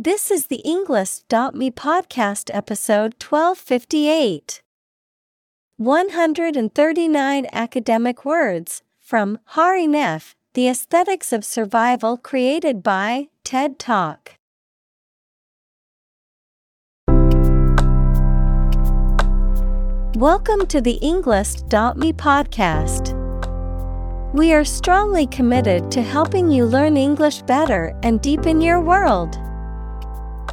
This is the Englist.me podcast episode 1258. 139 academic words from Hari Nef, The Aesthetics of Survival created by TED Talk. Welcome to the Englist.me podcast. We are strongly committed to helping you learn English better and deepen your world.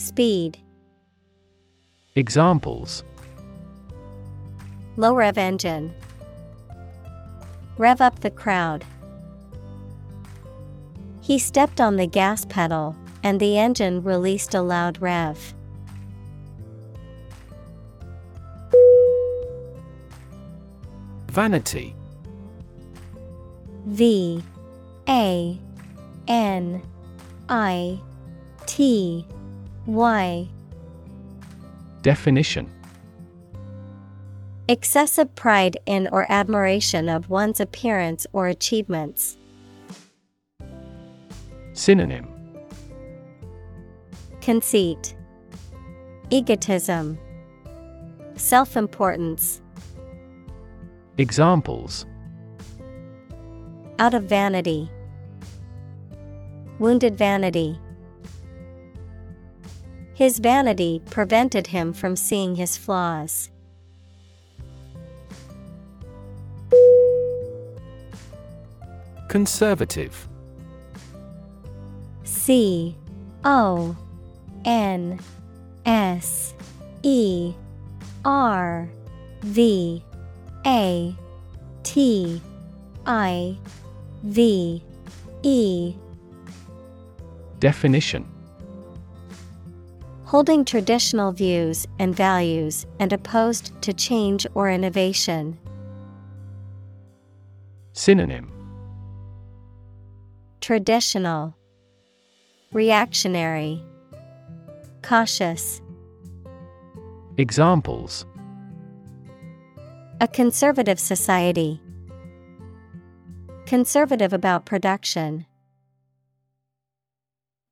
Speed. Examples. Low rev engine. Rev up the crowd. He stepped on the gas pedal, and the engine released a loud rev. Vanity. V. A. N. I. T Y Definition. Excessive pride in or admiration of one's appearance or achievements. Synonym. Conceit, Egotism, Self importance. Examples. Out of vanity, Wounded vanity. His vanity prevented him from seeing his flaws. Conservative. C O N S E R V A T I V E. Definition Holding traditional views and values and opposed to change or innovation. Synonym Traditional, Reactionary, Cautious. Examples A conservative society. Conservative about production.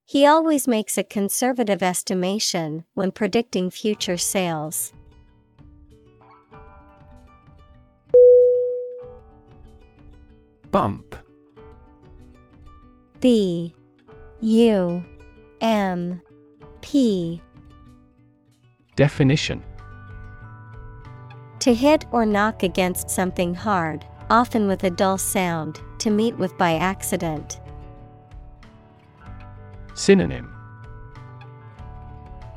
He always makes a conservative estimation when predicting future sales. Bump B U M P Definition To hit or knock against something hard, often with a dull sound, to meet with by accident. Synonym.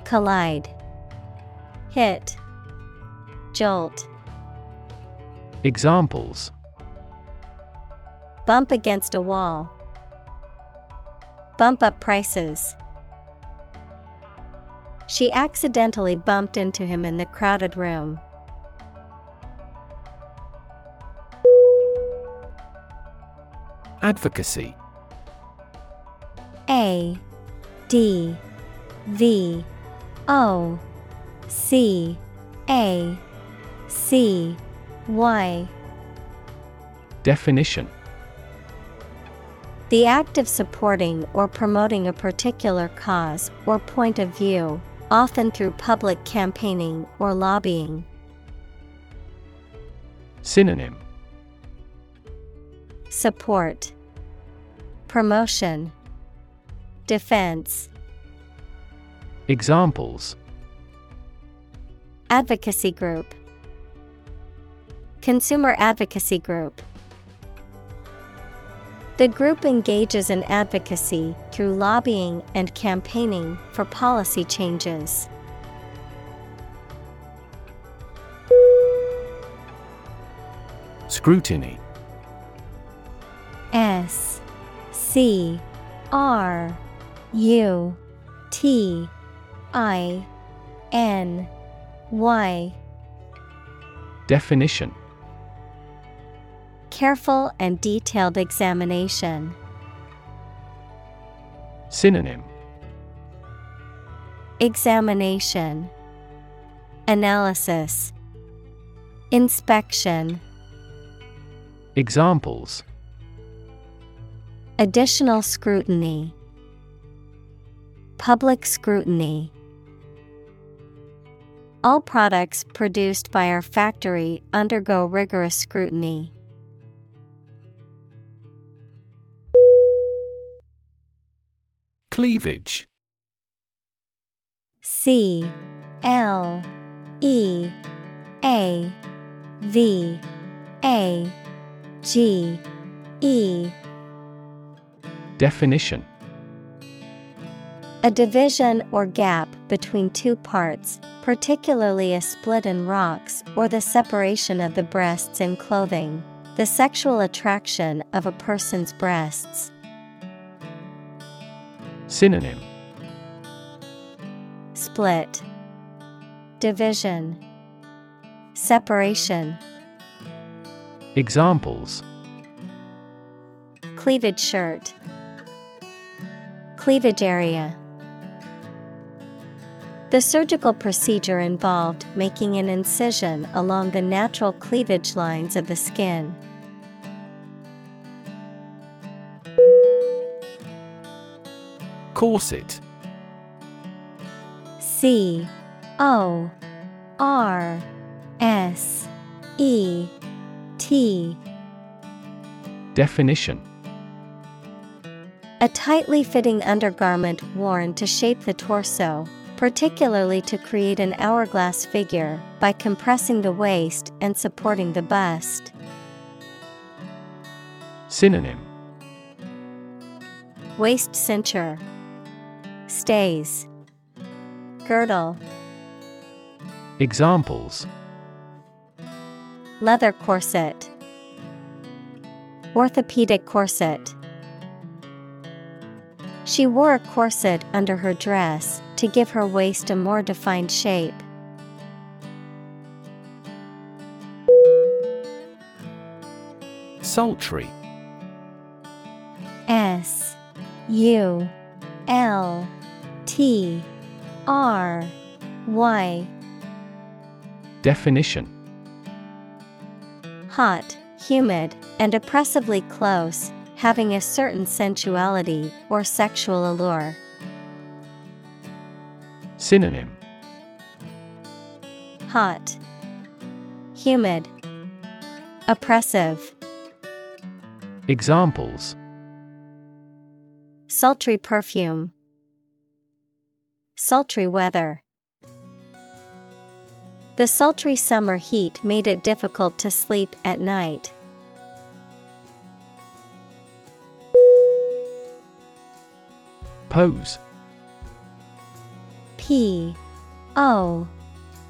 Collide, Hit, Jolt, Examples. Bump against a wall. Bump up prices. She accidentally bumped into him in the crowded room. Advocacy. A D V O C A C Y? Definition The act of supporting or promoting a particular cause or point of view, often through public campaigning or lobbying. Synonym Support, Promotion, Defense. Examples Advocacy Group, Consumer Advocacy Group. The group engages in advocacy through lobbying and campaigning for policy changes. Scrutiny S C R U T I N Y. Definition. Careful and detailed examination. Synonym. Examination. Analysis. Inspection. Examples. Additional scrutiny Public scrutiny. All products produced by our factory undergo rigorous scrutiny. Cleavage. C L E A V A G E. Definition A division or gap between two parts, particularly a split in rocks or the separation of the breasts in clothing. The sexual attraction of a person's breasts. Synonym Split, Division, Separation. Examples Cleavage shirt, Cleavage area. The surgical procedure involved making an incision along the natural cleavage lines of the skin. Corset. C O R S E T. Definition. A tightly fitting undergarment worn to shape the torso, particularly to create an hourglass figure by compressing the waist and supporting the bust. Synonym. Waist cincher, stays, girdle, Examples. Leather corset, orthopedic corset. She wore a corset under her dress to give her waist a more defined shape. Sultry S U L T R Y Definition Hot, humid, and oppressively close, having a certain sensuality or sexual allure. Synonym Hot, humid, oppressive. Examples Sultry perfume. Sultry weather. The sultry summer heat made it difficult to sleep at night. Pose P O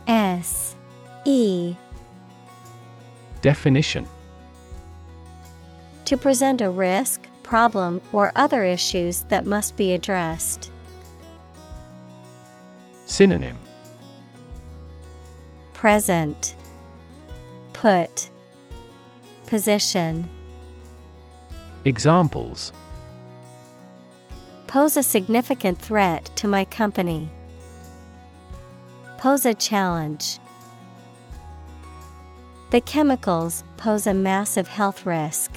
S E. Definition. To present a risk, problem, or other issues that must be addressed. Synonym. Present. Put. Position. Examples. Pose a significant threat to my company. Pose a challenge. The chemicals pose a massive health risk.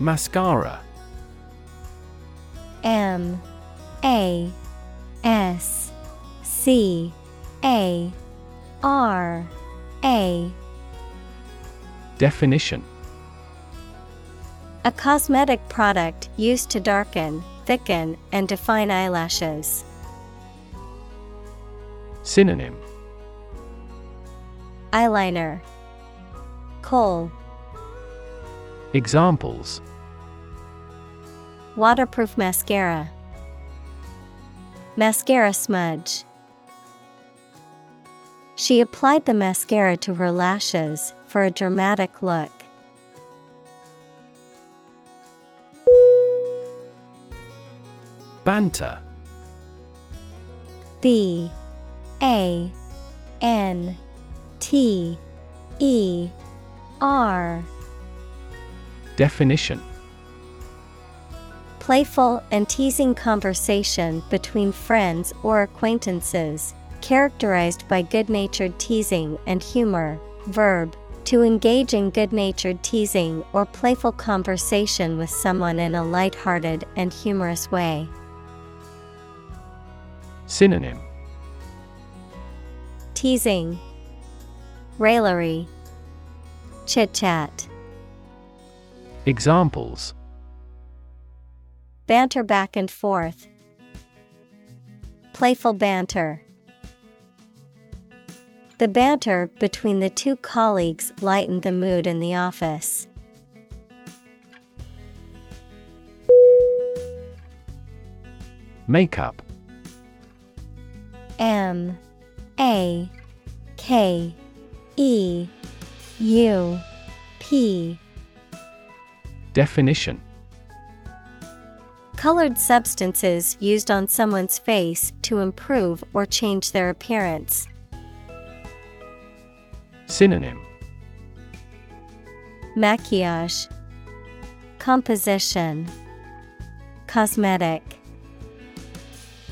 Mascara M A S C A R A Definition A cosmetic product used to darken, thicken, and define eyelashes. Synonym. Eyeliner. Kohl Examples. Waterproof mascara. Mascara smudge. She applied the mascara to her lashes for a dramatic look. Banter B A N T E R Definition Playful and teasing conversation between friends or acquaintances, characterized by good natured teasing and humor. Verb To engage in good natured teasing or playful conversation with someone in a light-hearted and humorous way. Synonym Teasing, Raillery, Chit chat. Examples Banter back and forth. Playful banter. The banter between the two colleagues lightened the mood in the office. Makeup M A K E U P. Definition. Colored substances used on someone's face to improve or change their appearance. Synonym. Maquillage, Composition, Cosmetic.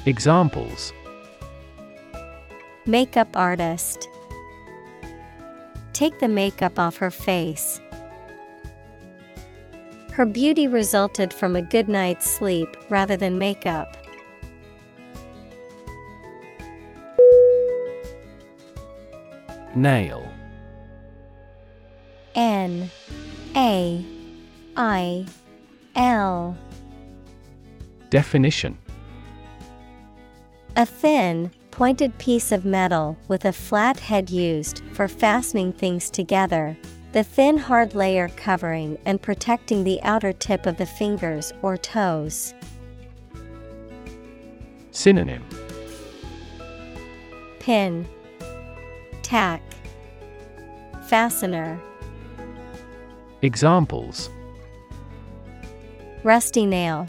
Examples Makeup artist. Take the makeup off her face. Her beauty resulted from a good night's sleep rather than makeup. Nail N A I L Definition A thin, pointed piece of metal with a flat head used for fastening things together. The thin hard layer covering and protecting the outer tip of the fingers or toes. Synonym Pin, Tack, Fastener. Examples Rusty nail.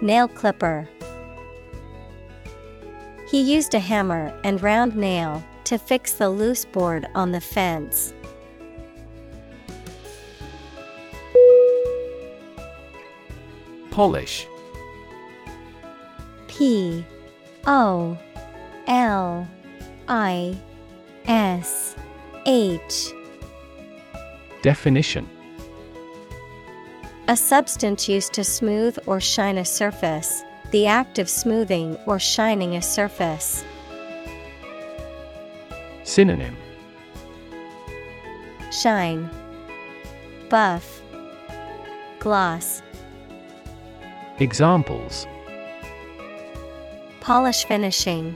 Nail clipper. He used a hammer and round nail to fix the loose board on the fence. Polish. P O L I S H. Definition. A substance used to smooth or shine a surface, the act of smoothing or shining a surface. Synonym Shine, Buff, Gloss. Examples Polish finishing,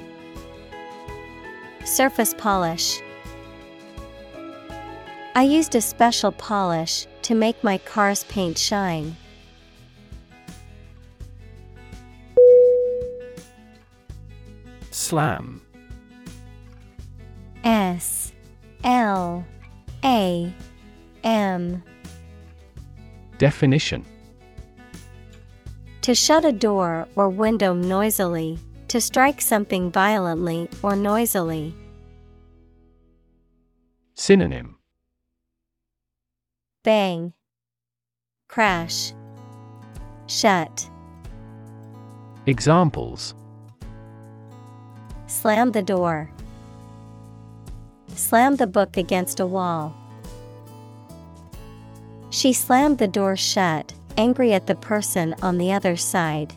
Surface polish. I used a special polish to make my car's paint shine. Slam. S L A M. Definition. To shut a door or window noisily, to strike something violently or noisily. Synonym. Bang, Crash, Shut. Examples Slam the door. Slam the book against a wall. She slammed the door shut, angry at the person on the other side.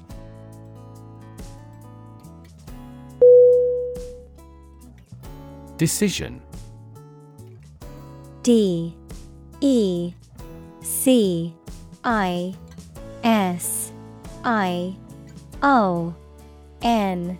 Decision D E C I S I O N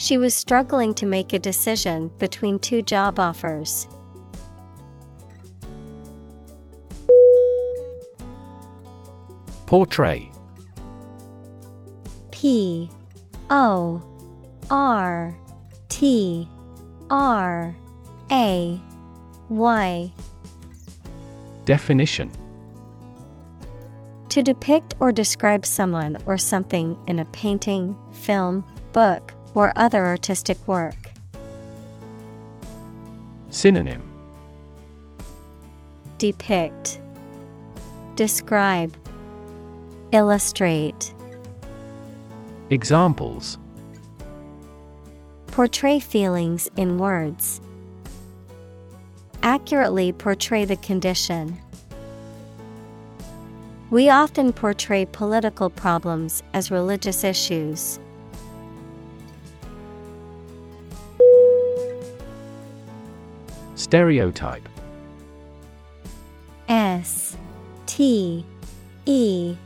She was struggling to make a decision between two job offers. Portray P O R T R A Y. Definition. To depict or describe someone or something in a painting, film, book, or other artistic work. Synonym Depict Describe Illustrate Examples Portray feelings in words. Accurately portray the condition. We often portray political problems as religious issues. Stereotype. S T E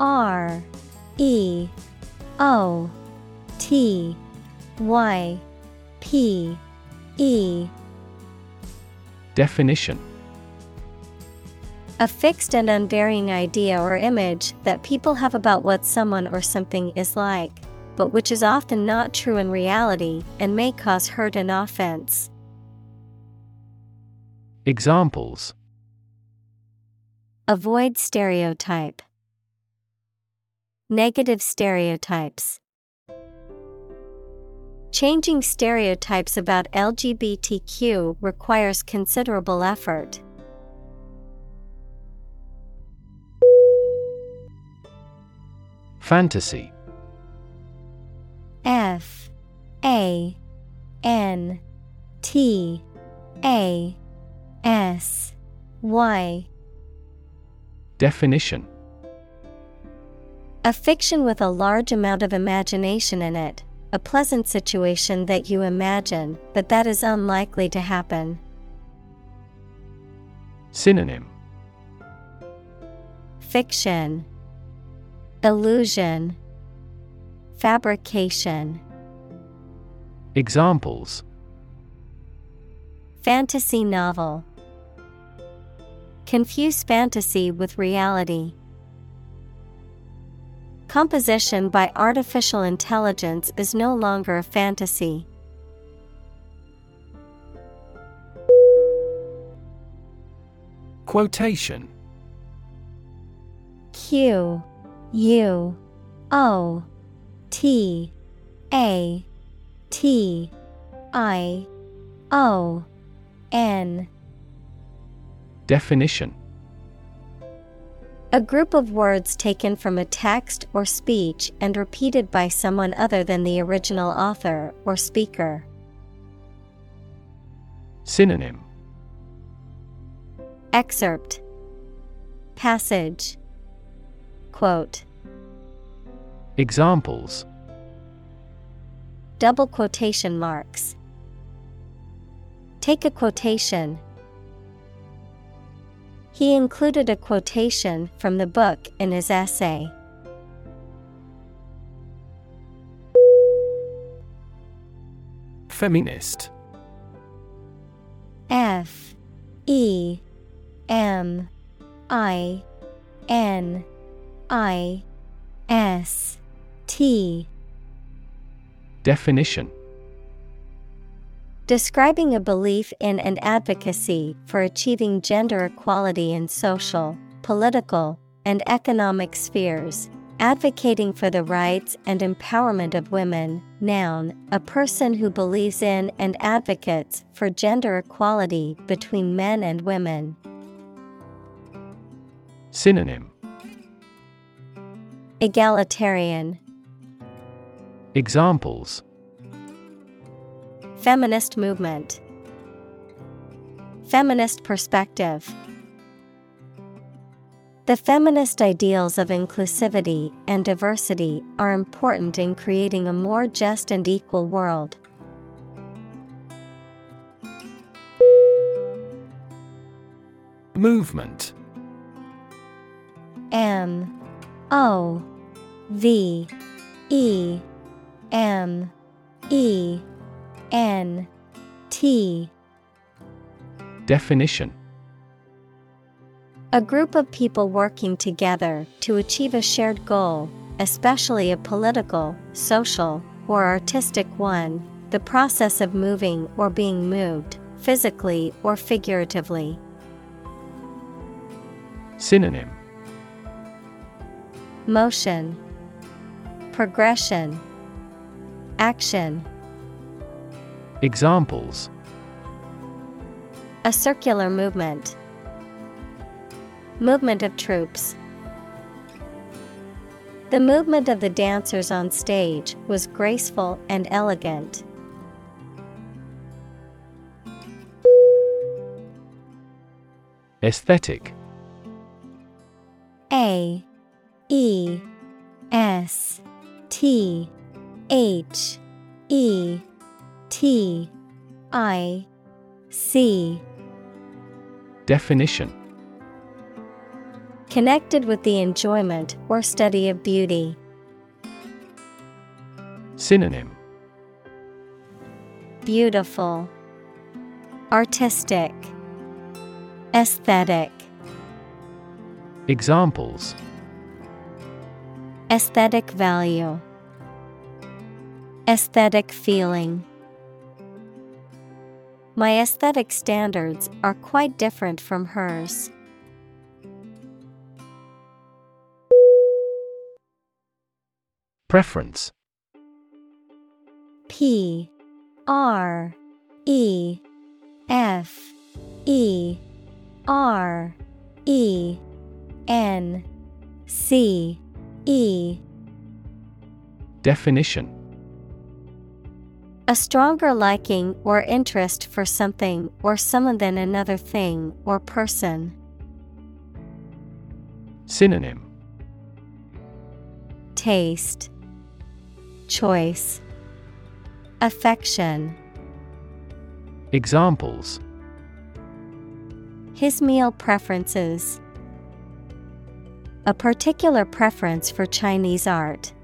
R E O T Y P E. Definition. A fixed and unvarying idea or image that people have about what someone or something is like, but which is often not true in reality and may cause hurt and offense. Examples Avoid stereotype. Negative stereotypes. Changing stereotypes about LGBTQ requires considerable effort. Fantasy F A N T A S Y. Definition. A fiction with a large amount of imagination in it, a pleasant situation that you imagine, but that is unlikely to happen. Synonym. Fiction. Illusion. Fabrication. Examples. Fantasy novel Confuse fantasy with reality. Composition by artificial intelligence is no longer a fantasy. Quotation Q U O T A T I O N Definition A group of words taken from a text or speech and repeated by someone other than the original author or speaker. Synonym Excerpt Passage Quote Examples Double quotation marks. Take a quotation. He included a quotation from the book in his essay. Feminist F E M I N I S T. Definition Describing a belief in and advocacy for achieving gender equality in social, political, and economic spheres, advocating for the rights and empowerment of women. Noun, a person who believes in and advocates for gender equality between men and women. Synonym Egalitarian, Examples Feminist movement, Feminist perspective. The feminist ideals of inclusivity and diversity are important in creating a more just and equal world. Movement M O V E M E N T. Definition. A group of people working together to achieve a shared goal, especially a political, social, or artistic one, the process of moving or being moved, physically or figuratively. Synonym. Motion, Progression, Action. Examples A circular movement. Movement of troops. The movement of the dancers on stage was graceful and elegant. Aesthetic A E S T H E T I C. Definition. Connected with the enjoyment or study of beauty. Synonym. Beautiful, Artistic, Aesthetic. Examples. Aesthetic value, Aesthetic feeling. My aesthetic standards are quite different from hers. Preference. P. R. E. F. E. R. E. N. C. E. Definition A stronger liking or interest for something or someone than another thing or person. Synonym Taste, Choice, Affection. Examples His meal preferences. A particular preference for Chinese art.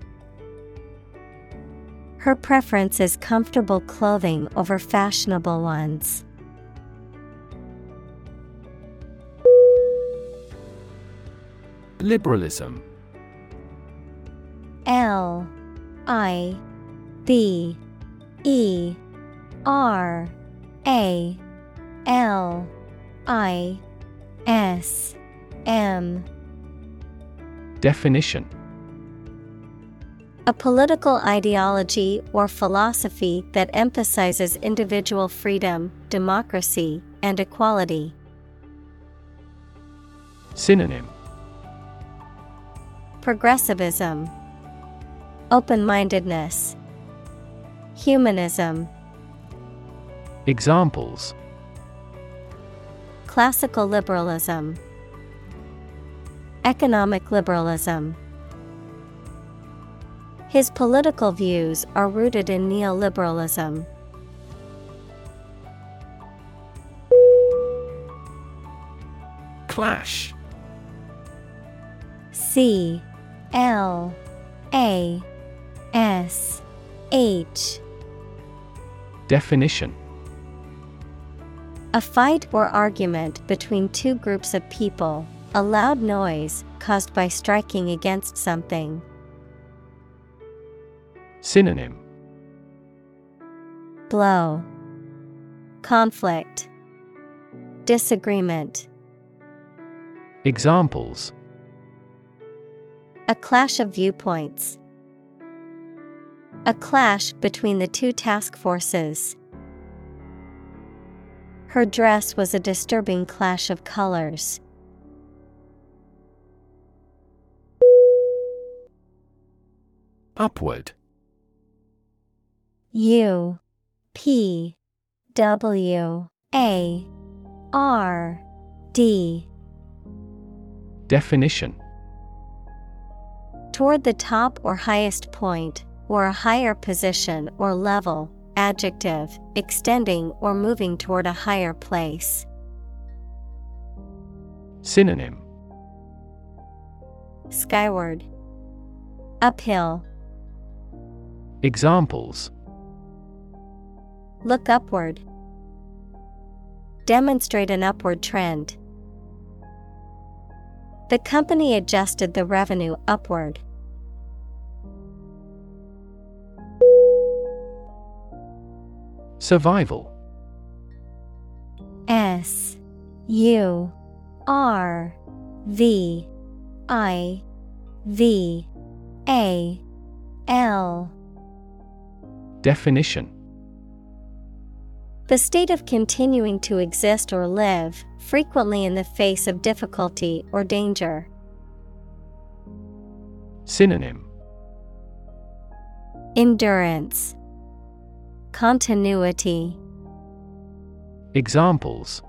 Her preference is comfortable clothing over fashionable ones. Liberalism. L I B E R A L I S M. Definition A political ideology or philosophy that emphasizes individual freedom, democracy, and equality. Synonym Progressivism, Open mindedness, Humanism. Examples Classical liberalism, Economic liberalism. His political views are rooted in neoliberalism. Clash. C. L. A. S. H. Definition. A fight or argument between two groups of people, a loud noise caused by striking against something. Synonym Blow, Conflict, Disagreement. Examples A clash of viewpoints. A clash between the two task forces. Her dress was a disturbing clash of colors. Upward U P W A R D. Definition. Toward the top or highest point, or a higher position or level, adjective, extending or moving toward a higher place. Synonym. Skyward, Uphill, Examples Look upward. Demonstrate an upward trend. The company adjusted the revenue upward. Survival S U R V I V A L Definition The state of continuing to exist or live, frequently in the face of difficulty or danger. Synonym. Endurance. Continuity. Examples.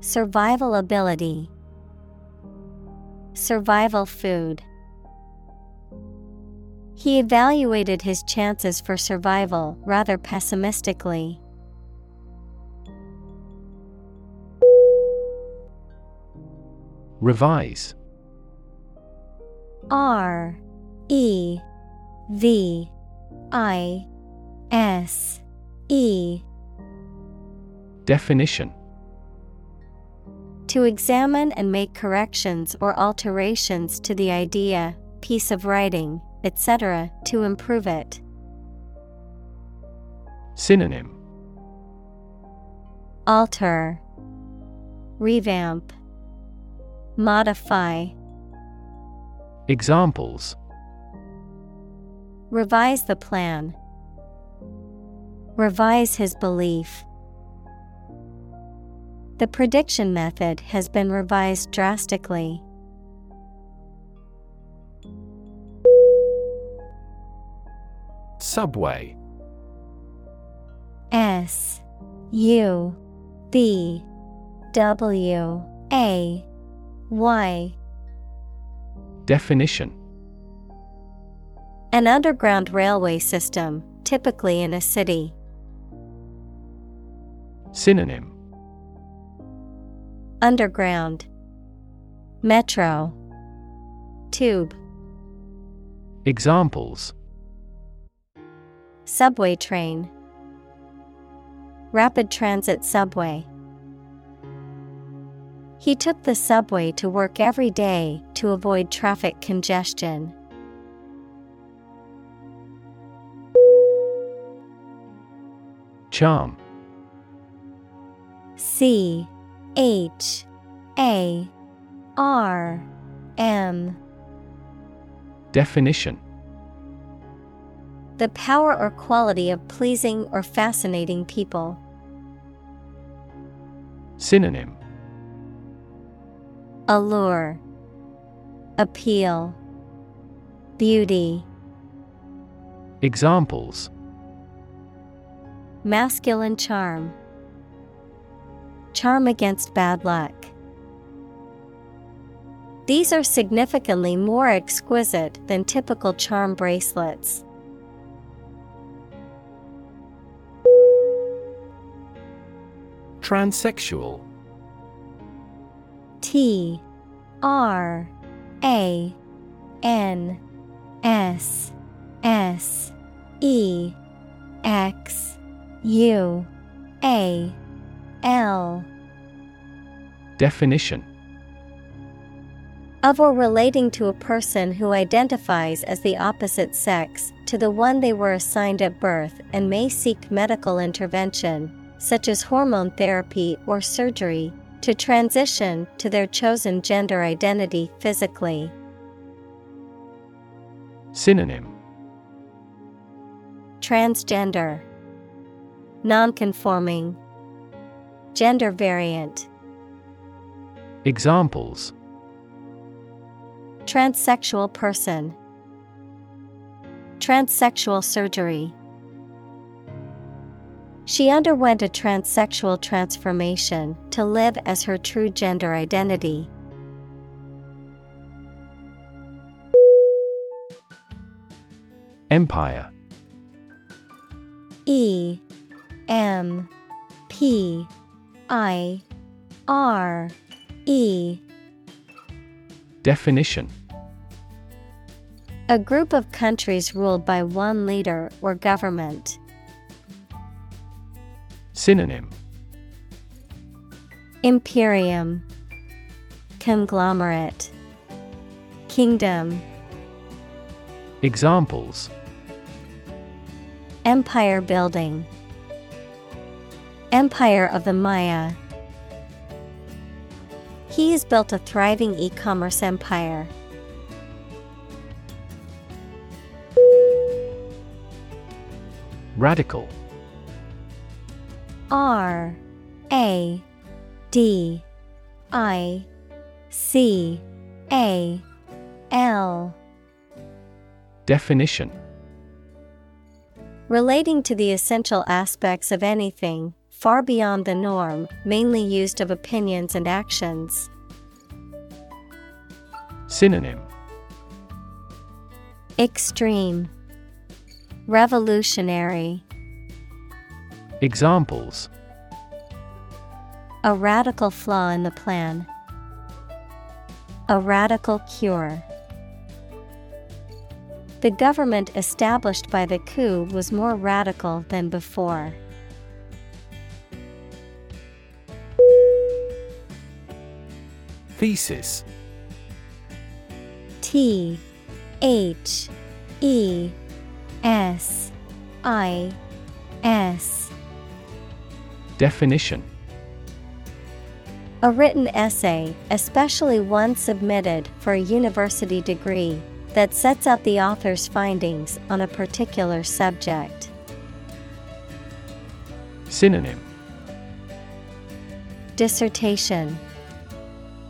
Survival ability. Survival food He evaluated his chances for survival rather pessimistically. Revise. R E V I S E. Definition. To examine and make corrections or alterations to the idea, piece of writing, etc., to improve it. Synonym Alter, Revamp, Modify, Examples Revise the plan. Revise his belief. The prediction method has been revised drastically. Subway. S U B W A Y. Definition. An underground railway system, typically in a city. Synonym. Underground. Metro. Tube. Examples Subway train. Rapid transit subway. He took the subway to work every day to avoid traffic congestion. Charm. C H A R M. Definition The power or quality of pleasing or fascinating people. Synonym Allure, Appeal, Beauty, Examples Masculine charm, Charm against bad luck. These are significantly more exquisite than typical charm bracelets. Transsexual. T R A N S S E X U A L. Definition. Of or relating to a person who identifies as the opposite sex to the one they were assigned at birth and may seek medical intervention, such as hormone therapy or surgery, to transition to their chosen gender identity physically. Synonym. Transgender. Nonconforming. Gender variant. Examples. Transsexual person. Transsexual surgery She underwent a transsexual transformation to live as her true gender identity. Empire E M P I R E Definition A group of countries ruled by one leader or government. Synonym. Imperium. Conglomerate. Kingdom. Examples. Empire building. Empire of the Maya. He has built a thriving e-commerce empire. Radical R A D I C A L. Definition. Relating to the essential aspects of anything, far beyond the norm, mainly used of opinions and actions. Synonym. Extreme. Revolutionary Examples A radical flaw in the plan. A radical cure. The government established by the coup was more radical than before. Thesis T H E S I S Definition A written essay, especially one submitted for a university degree, that sets out the author's findings on a particular subject. Synonym Dissertation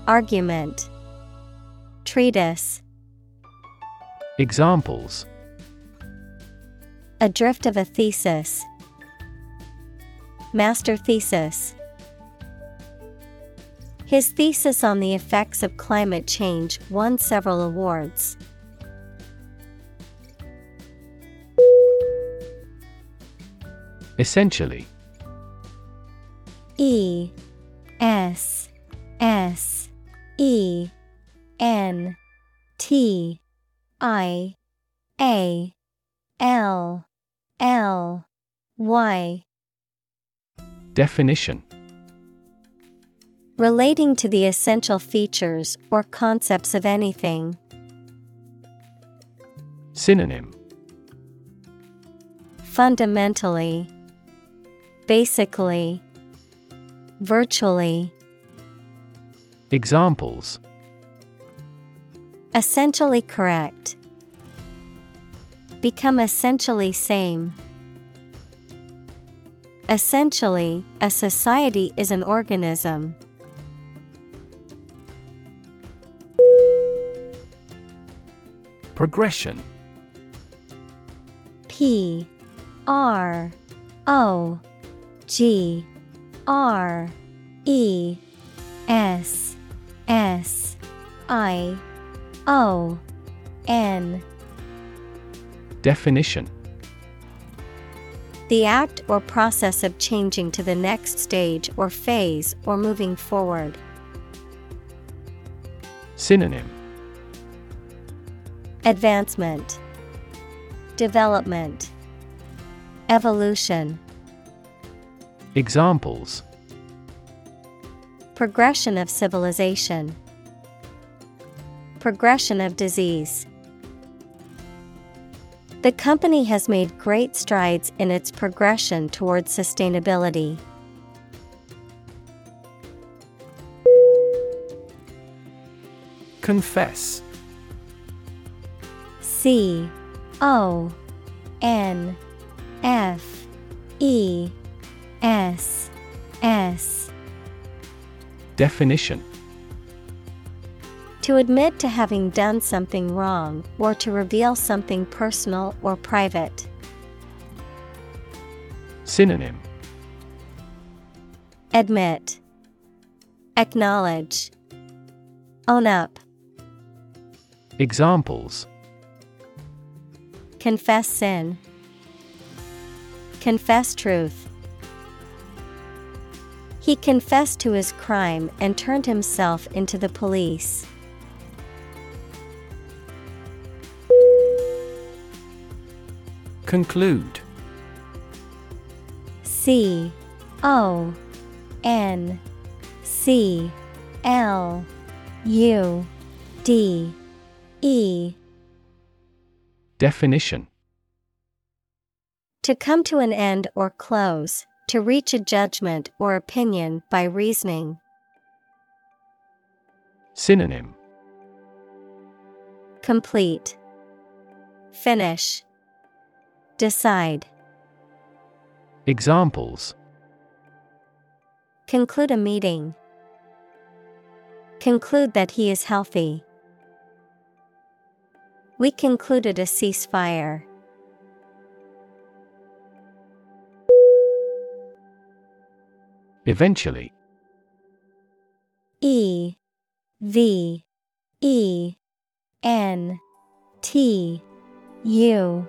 Argument Treatise Examples A drift of a thesis. Master thesis. His thesis on the effects of climate change won several awards. Essentially E S S E N T I A L L Y Definition Relating to the essential features or concepts of anything. Synonym Fundamentally, Basically, Virtually, Examples Essentially correct. Become essentially same. Essentially, a society is an organism. Progression. P R O G R E S S I O N. Definition The act or process of changing to the next stage or phase or moving forward. Synonym. Advancement, Development, Evolution, Examples. Progression of civilization, progression of disease. The company has made great strides in its progression towards sustainability. Confess. C O N F E S S. Definition To admit to having done something wrong or to reveal something personal or private. Synonym Admit Acknowledge Own up Examples Confess sin. Confess truth. He confessed to his crime and turned himself into the police. Conclude C O N C L U D E Definition To come to an end or close, to reach a judgment or opinion by reasoning. Synonym Complete. Finish. Decide. Examples Conclude a meeting. Conclude that he is healthy. We concluded a ceasefire. Eventually E V E N T U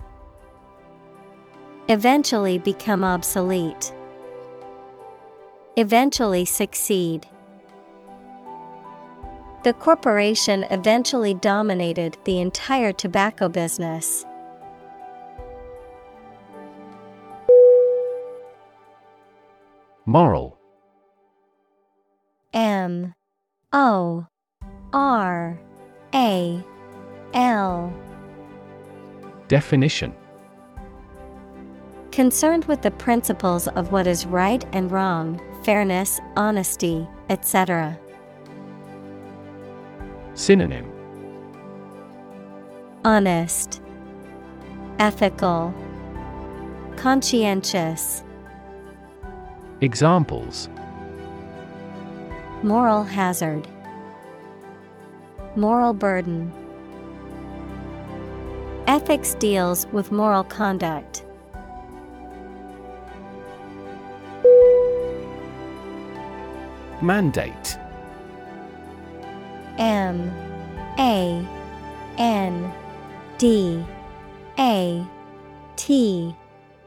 Eventually become obsolete. Eventually succeed. The corporation eventually dominated the entire tobacco business. Moral. M. O. R. A. L. Definition Concerned with the principles of what is right and wrong, fairness, honesty, etc. Synonym Honest, Ethical, Conscientious, Examples Moral hazard, Moral burden. Ethics deals with moral conduct. Mandate. M A N D A T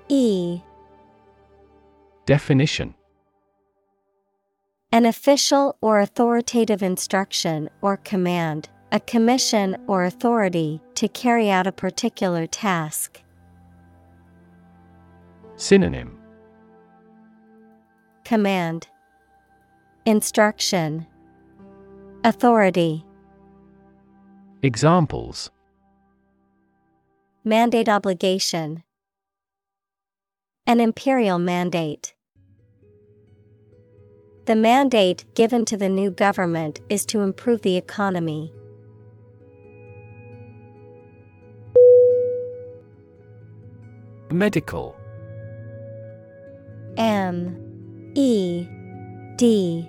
E. Definition. An official or authoritative instruction or command, a commission or authority to carry out a particular task. Synonym. Command Instruction. Authority. Examples. Mandate obligation. An imperial mandate. The mandate given to the new government is to improve the economy. Medical. M E D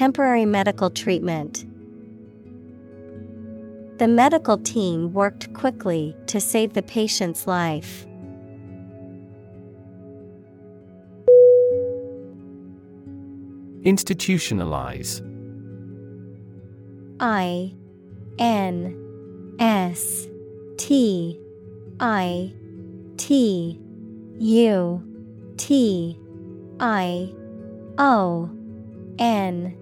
Temporary medical treatment. The medical team worked quickly to save the patient's life. Institutionalize I N S T I T U T I O N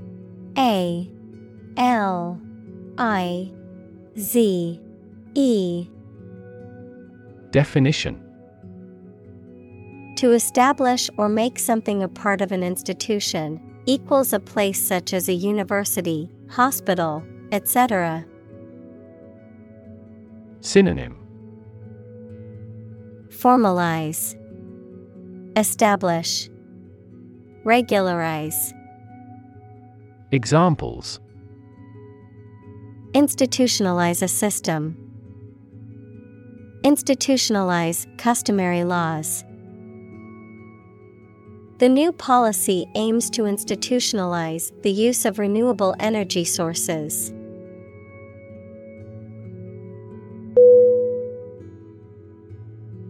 A L I Z E. Definition. To establish or make something a part of an institution equals a place such as a university, hospital, etc. Synonym. Formalize, Establish, Regularize. Examples Institutionalize a system. Institutionalize customary laws. The new policy aims to institutionalize the use of renewable energy sources.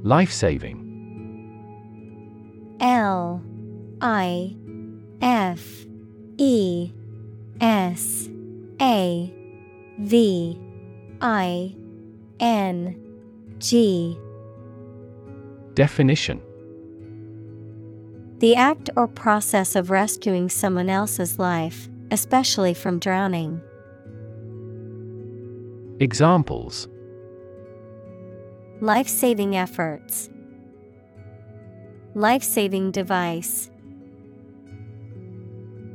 Life saving L I F E S A V I N G Definition The act or process of rescuing someone else's life, especially from drowning. Examples Life saving efforts. Life saving device.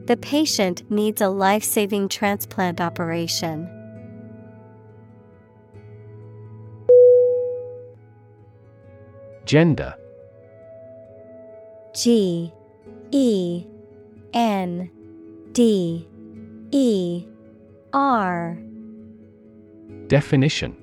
The patient needs a life saving transplant operation. Gender. G E N D E R. Definition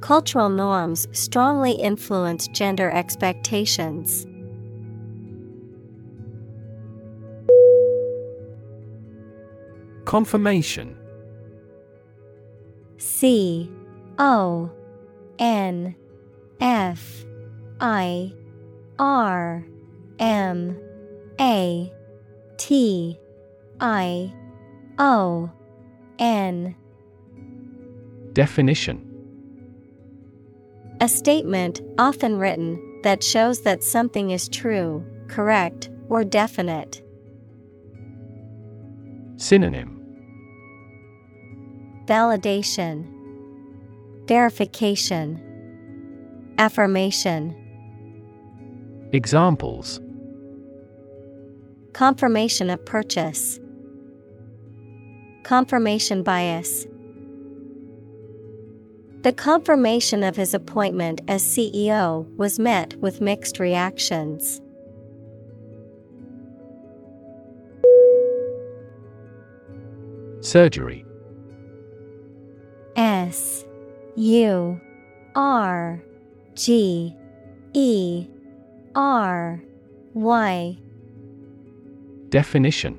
Cultural norms strongly influence gender expectations. Confirmation. C O N F I R M A T I O N. Definition A statement, often written, that shows that something is true, correct, or definite. Synonym Validation, Verification, Affirmation. Examples Confirmation of purchase. Confirmation bias. The confirmation of his appointment as CEO was met with mixed reactions. Surgery. S U R G E R Y. Definition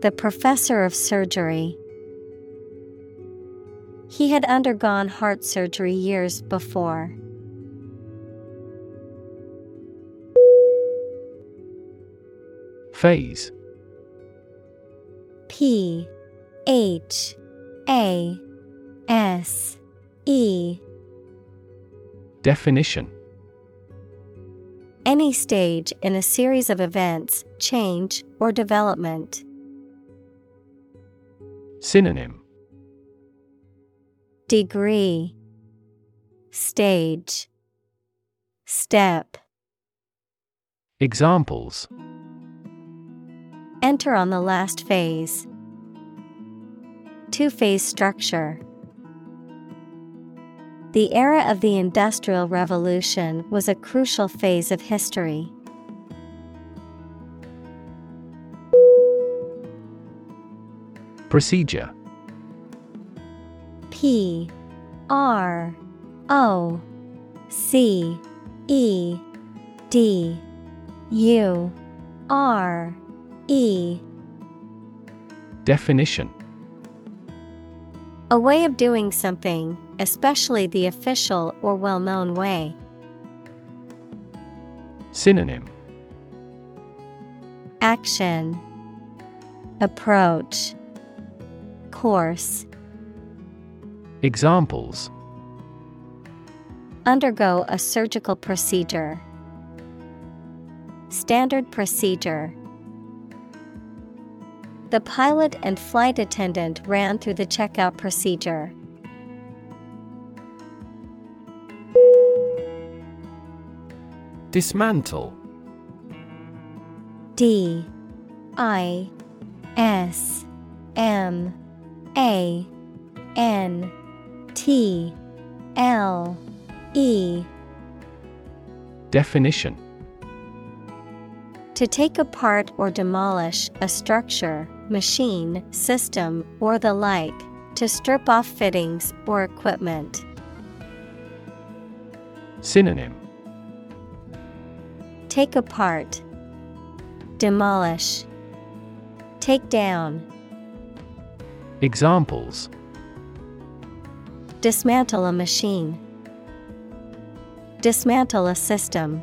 The professor of surgery. He had undergone heart surgery years before. Phase P H A S E Definition Any stage in a series of events, change, or development. Synonym Degree Stage Step Examples Enter on the last phase. Two phase structure. The era of the Industrial Revolution was a crucial phase of history. Procedure. P R O C E D U R E. Definition. A way of doing something, especially the official or well known way. Synonym. Action. Approach Course Examples Undergo a surgical procedure. Standard procedure. The pilot and flight attendant ran through the checkout procedure. Dismantle D I S M A N T L E. Definition. To take apart or demolish a structure, machine, system, or the like, to strip off fittings or equipment. Synonym. Take apart, demolish, take down, Examples dismantle a machine, dismantle a system.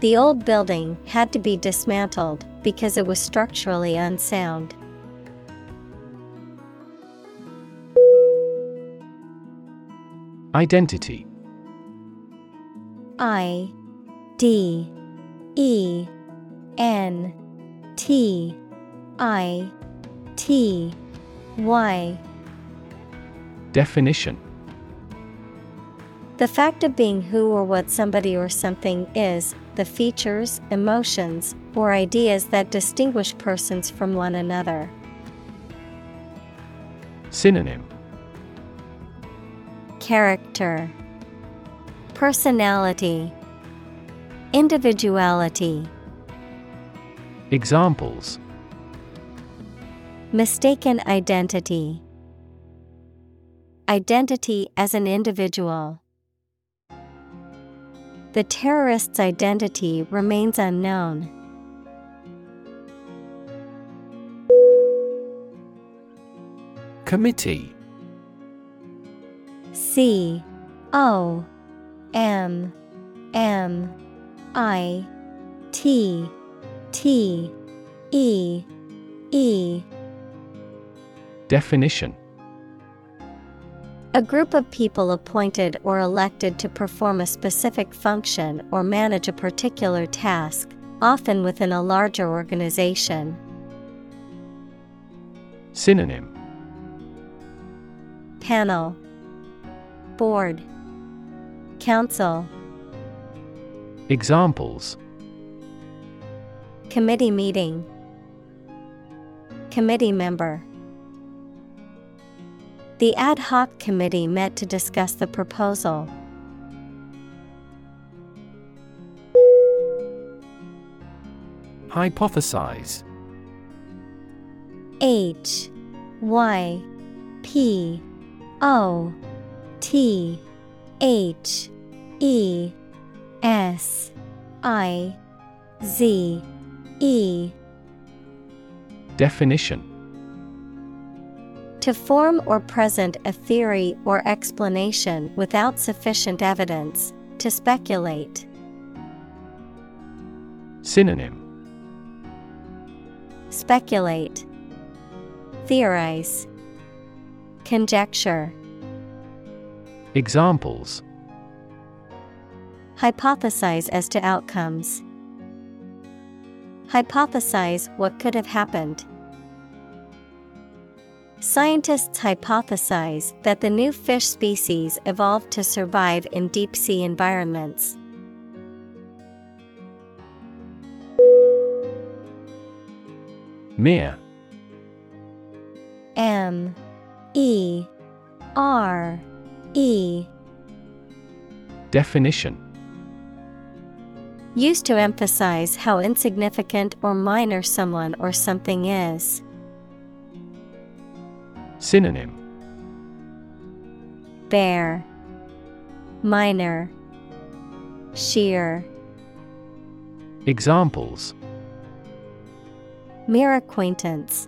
The old building had to be dismantled because it was structurally unsound. Identity I D E N T I T Y. Definition. The fact of being who or what somebody or something is, the features, emotions, or ideas that distinguish persons from one another. Synonym. Character. Personality. Individuality. Examples Mistaken identity Identity as an individual. The terrorist's identity remains unknown. Committee C O M M I T T E E Definition. A group of people appointed or elected to perform a specific function or manage a particular task, often within a larger organization. Synonym. Panel. Board. Council. Examples. Committee meeting. Committee member The ad hoc committee met to discuss the proposal. Hypothesize. H Y P O T H E S I Z E. Definition To form or present a theory or explanation without sufficient evidence, to speculate. Synonym Speculate, Theorize, Conjecture. Examples Hypothesize as to outcomes. Hypothesize what could have happened. Scientists hypothesize that the new fish species evolved to survive in deep sea environments. Mere M. E. R. E. Definition. Used to emphasize how insignificant or minor someone or something is. Synonym Bare, Minor, Sheer. Examples Mere acquaintance.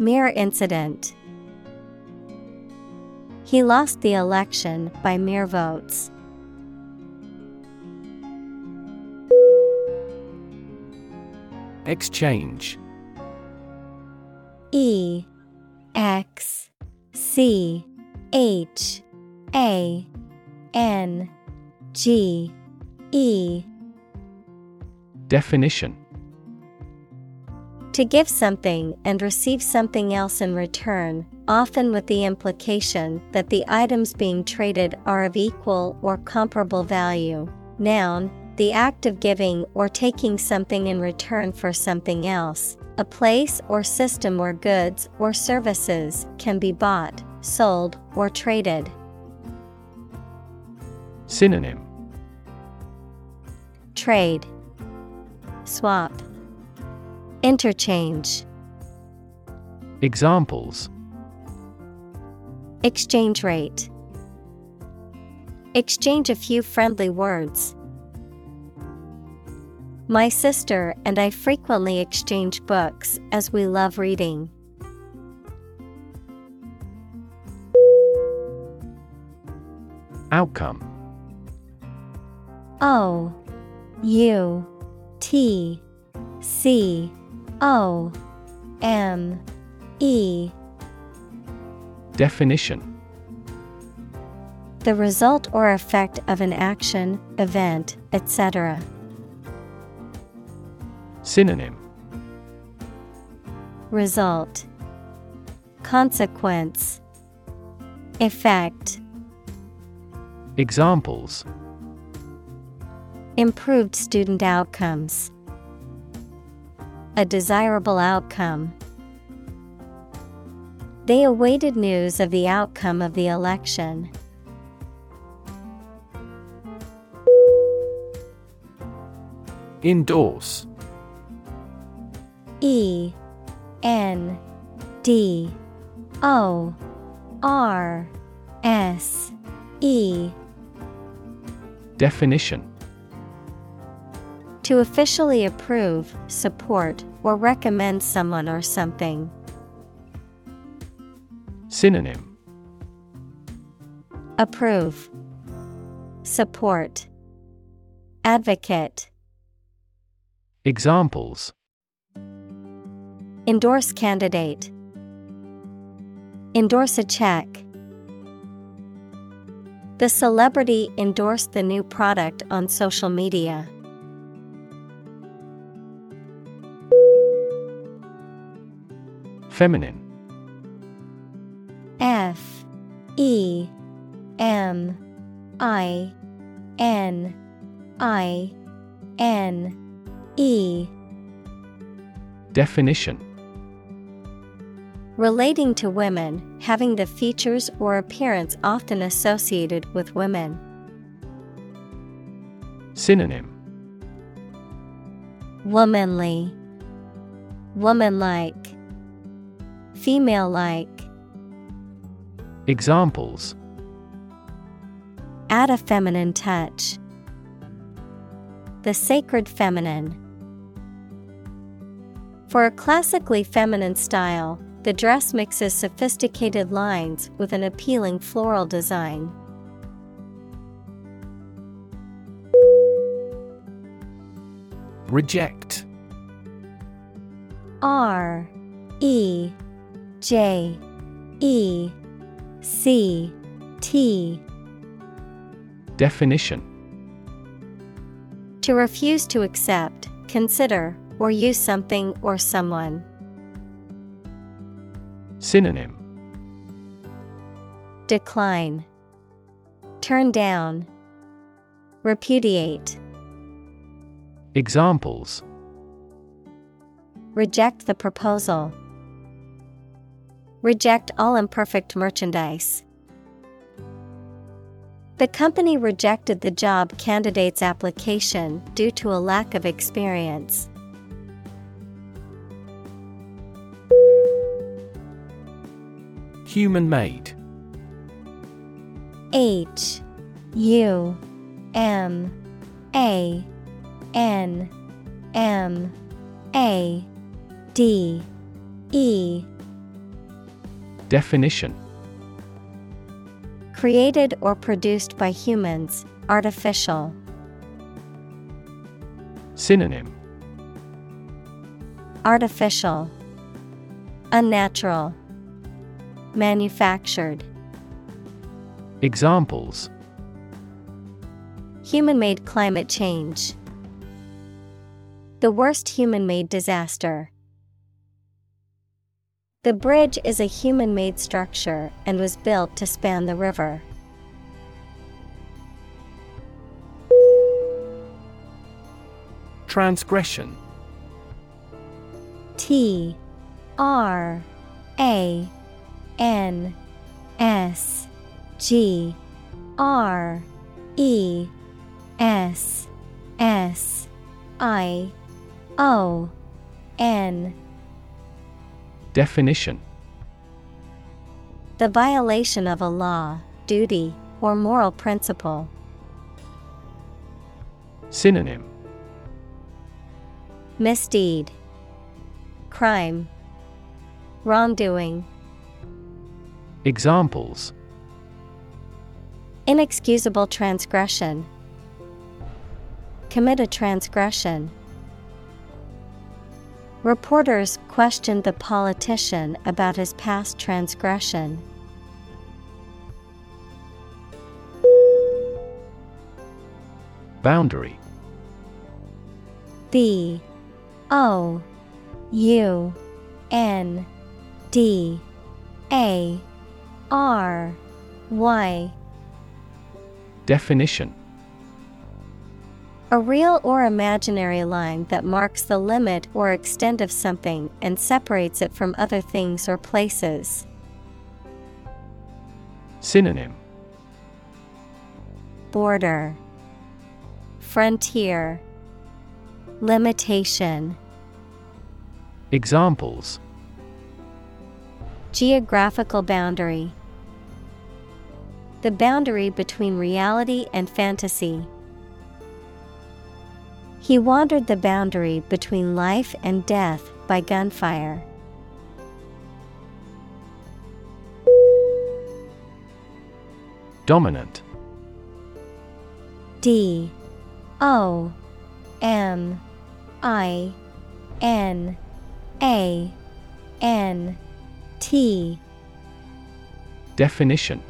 Mere incident. He lost the election by mere votes. Exchange E X C H A N G E. Definition. To give something and receive something else in return, often with the implication that the items being traded are of equal or comparable value. Noun, the act of giving or taking something in return for something else, a place or system where goods or services can be bought, sold, or traded. Synonym Trade, Swap, Interchange. Examples Exchange rate. Exchange a few friendly words. My sister and I frequently exchange books as we love reading. Outcome O U T C O M E Definition The result or effect of an action, event, etc. Synonym Result Consequence Effect Examples Improved student outcomes. A desirable outcome. They awaited news of the outcome of the election. Endorse E N D O R S E. Definition. To officially approve, support, or recommend someone or something. Synonym. Approve, Support, Advocate, Examples Endorse candidate, Endorse a check. The celebrity endorsed the new product on social media. Feminine. F. E. M. I. N. I. N. E. Definition Relating to women, having the features or appearance often associated with women. Synonym Womanly, Womanlike, Female like. Examples Add a feminine touch. The sacred feminine. For a classically feminine style, The dress mixes sophisticated lines with an appealing floral design. Reject. R E J E C T Definition To refuse to accept, consider, or use something or someone. Synonym Decline, Turn down, Repudiate. Examples Reject the proposal. Reject all imperfect merchandise. The company rejected the job candidate's application due to a lack of experience. Human made. H U M A N M A D E. Definition. Created or produced by humans, artificial. Synonym. Artificial, Unnatural, Manufactured. Examples Human made climate change. The worst human made disaster. The bridge is a human made structure and was built to span the river. Transgression T R A N S G R E S S I O N. Definition. The violation of a law, duty, or moral principle. Synonym. Misdeed, Crime, Wrongdoing, Examples Inexcusable transgression. Commit a transgression. Reporters questioned the politician about his past transgression. Boundary B O U N D A R Y. Definition. A real or imaginary line that marks the limit or extent of something and separates it from other things or places. Synonym. Border. Frontier. Limitation. Examples Geographical boundary. The boundary between reality and fantasy. He wandered the boundary between life and death by gunfire. Dominant. D. O. M. I. N. A. N T. Definition.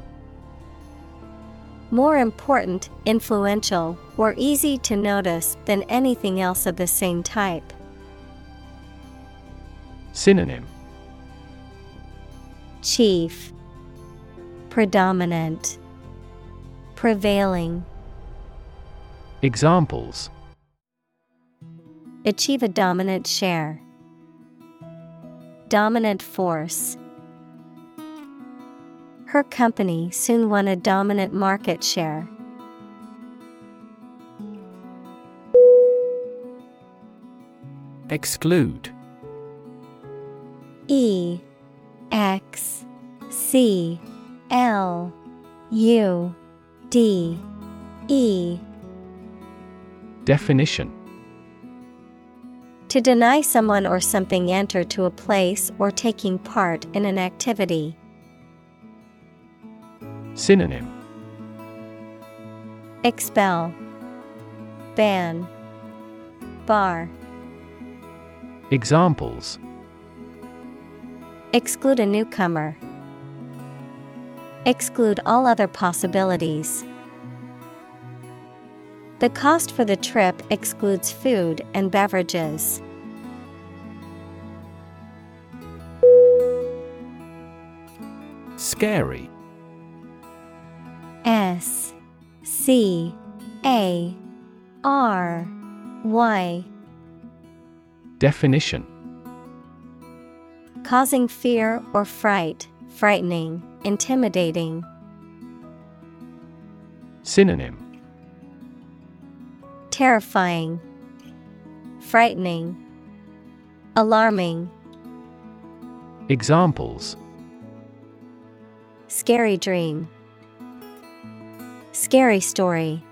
More important, influential, or easy to notice than anything else of the same type. Synonym. Chief. Predominant. Prevailing. Examples. Achieve a dominant share. Dominant force. Her company soon won a dominant market share. Exclude E X C L U D E Definition To deny someone or something enter to a place or taking part in an activity. Synonym Expel, Ban, Bar. Examples Exclude a newcomer. Exclude all other possibilities. The cost for the trip excludes food and beverages. Scary. S C A R Y. Definition. Causing fear or fright, frightening, intimidating. Synonym. Terrifying, frightening, alarming. Examples Scary dream. Scary story.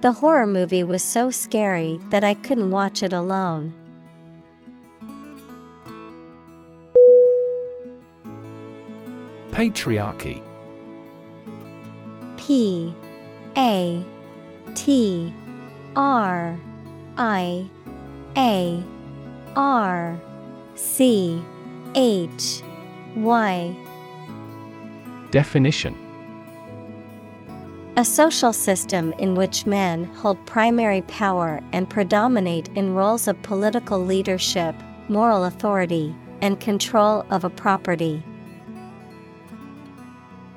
The horror movie was so scary that I couldn't watch it alone. Patriarchy P A T R I A R C H Y Definition A social system in which men hold primary power and predominate in roles of political leadership, moral authority, and control of a property.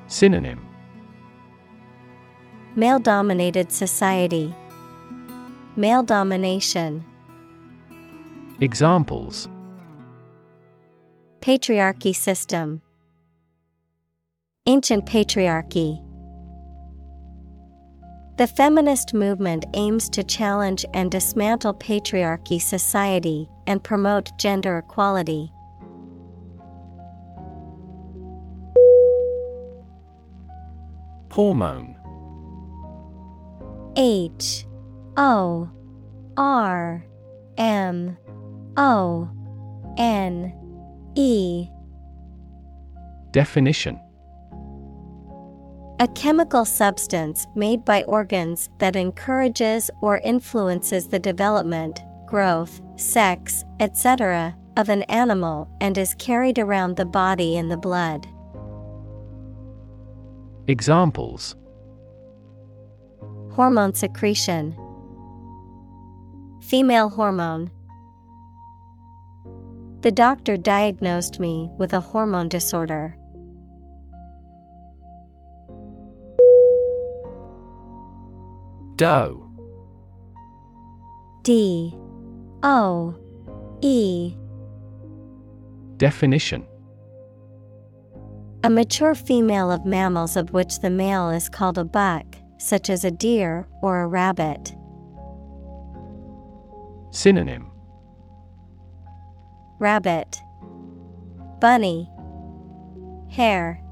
Synonym Male dominated society. Male domination. Examples Patriarchy system. Ancient patriarchy. The feminist movement aims to challenge and dismantle patriarchy society and promote gender equality. Hormone H O R M O N E Definition A chemical substance made by organs that encourages or influences the development, growth, sex, etc., of an animal and is carried around the body in the blood. Examples Hormone secretion, Female hormone. The doctor diagnosed me with a hormone disorder. Doe. D. O. E. Definition. A mature female of mammals of which the male is called a buck, such as a deer or a rabbit. Synonym Rabbit, Bunny, Hare,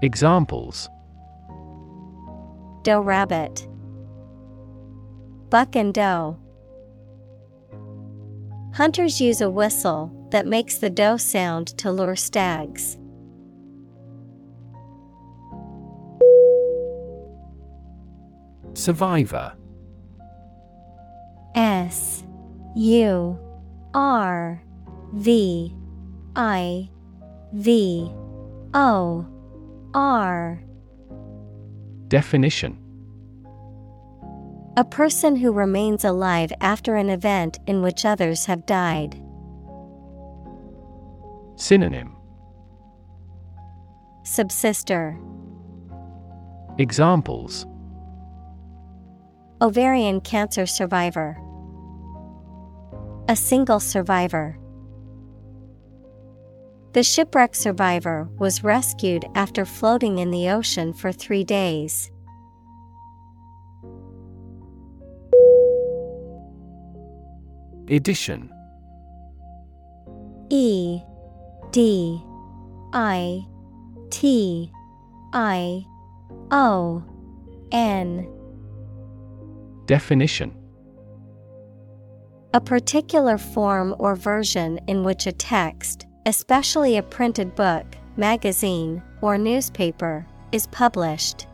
Examples Doe rabbit, Buck and doe. Hunters use a whistle that makes the doe sound to lure stags. Survivor S U R V I V O R. Definition. A person who remains alive after an event in which others have died. Synonym. Subsister. Examples. Ovarian cancer survivor. A single survivor. The shipwreck survivor was rescued after floating in the ocean for three days. Edition E D I T I O N Definition A particular form or version in which a text, especially a printed book, magazine, or newspaper, is published.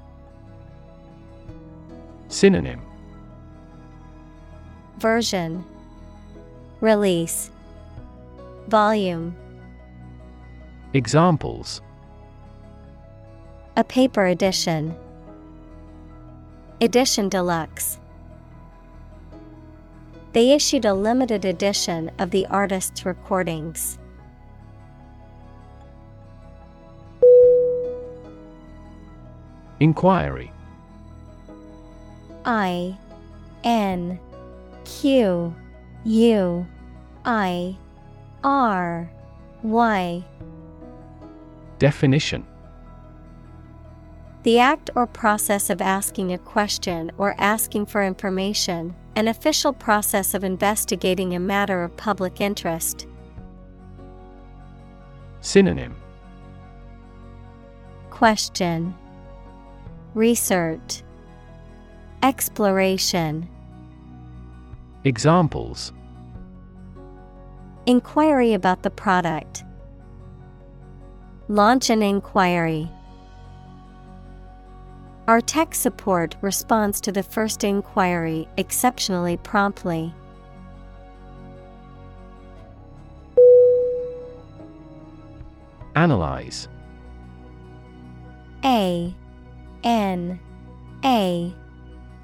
Synonym. Version. Release. Volume. Examples. A paper edition. Edition Deluxe They issued a limited edition of the artist's recordings. Inquiry. I N Q U I R Y. Definition. The act or process of asking a question or asking for information, an official process of investigating a matter of public interest. Synonym Question Research Exploration Examples Inquiry about the product. Launch an inquiry. Our tech support responds to the first inquiry exceptionally promptly. Analyze. A N A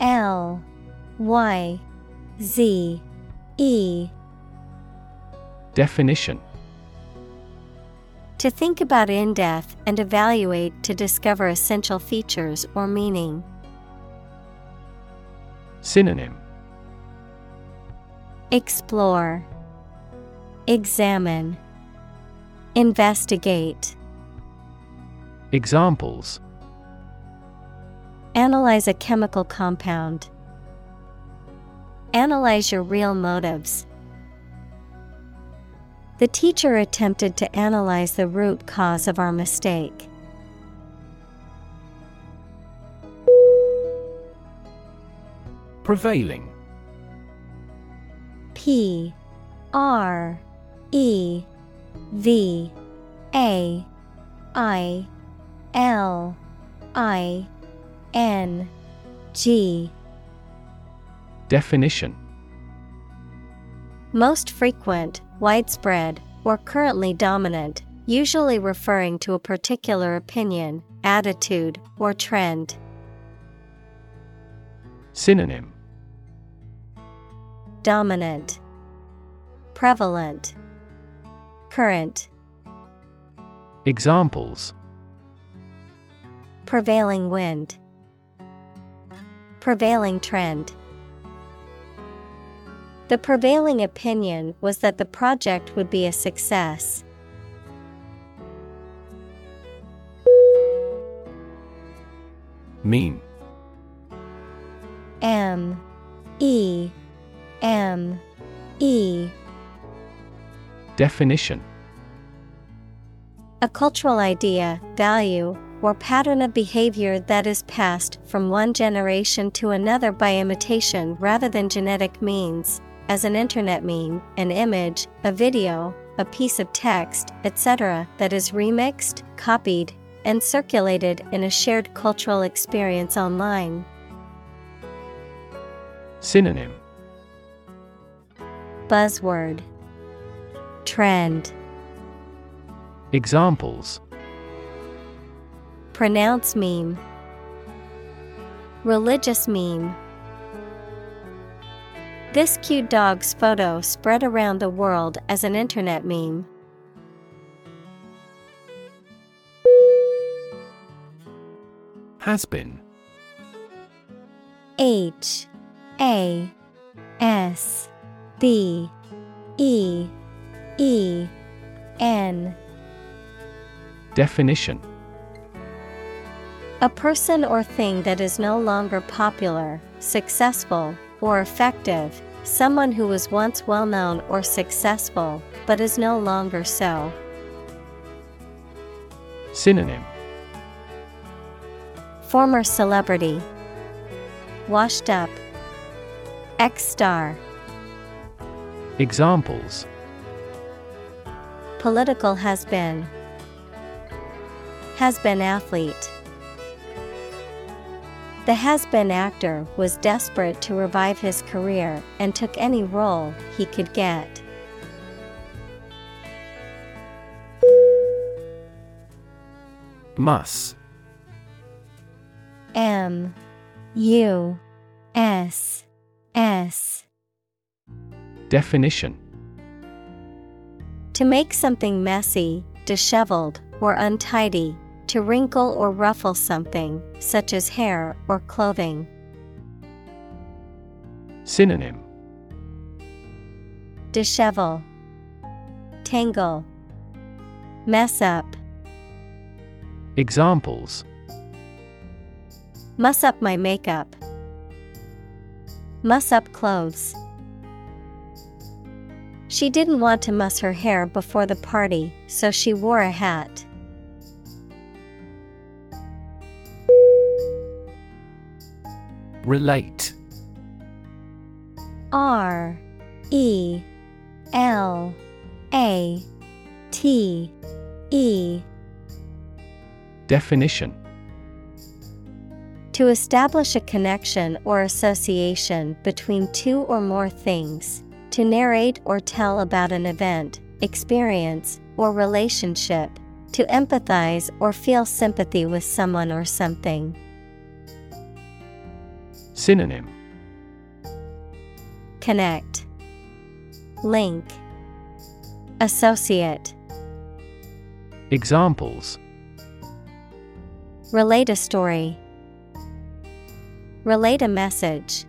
L Y Z E. Definition To think about in depth and evaluate to discover essential features or meaning. Synonym Explore, Examine, Investigate. Examples Analyze a chemical compound. Analyze your real motives. The teacher attempted to analyze the root cause of our mistake. Prevailing. P R E V A I L I N G. Definition. Most frequent, widespread, or currently dominant, usually referring to a particular opinion, attitude, or trend. Synonym. Dominant, Prevalent, Current, Examples. Prevailing wind, Prevailing trend. The prevailing opinion was that the project would be a success. Meme. M. E. M. E. Definition. A cultural idea, value, or pattern of behavior that is passed from one generation to another by imitation rather than genetic means, as an internet meme, an image, a video, a piece of text, etc., that is remixed, copied, and circulated in a shared cultural experience online. Synonym. Buzzword. Trend. Examples. Pronounce meme. Religious meme This cute dog's photo spread around the world as an internet meme. Has been. H A S B E E N. Definition. A person or thing that is no longer popular, successful, or effective, someone who was once well known or successful, but is no longer so. Synonym Former celebrity, Washed up, Ex star. Examples Political has been. Has been athlete. The has been actor was desperate to revive his career and took any role he could get. Muss M. U. S. S. Definition. To make something messy, disheveled, or untidy, to wrinkle or ruffle something, such as hair or clothing. Synonym Dishevel, Tangle, Mess up, Examples Muss up my makeup, Muss up clothes. She didn't want to muss her hair before the party, so she wore a hat. Relate. R E L A T E. Definition. To establish a connection or association between two or more things, to narrate or tell about an event, experience, or relationship, to empathize or feel sympathy with someone or something. Synonym Connect, Link, Associate. Examples Relate a story. Relate a message.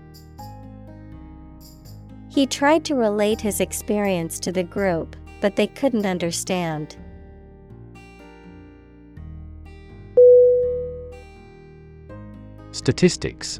He tried to relate his experience to the group, but they couldn't understand. Statistics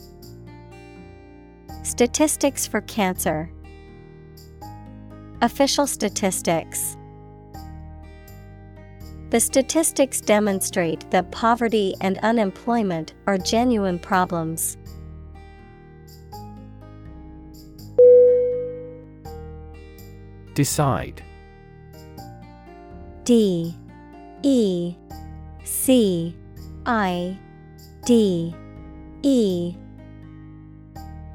Statistics for cancer. Official statistics. The statistics demonstrate that poverty and unemployment are genuine problems. Decide. D. E. C. I. D. E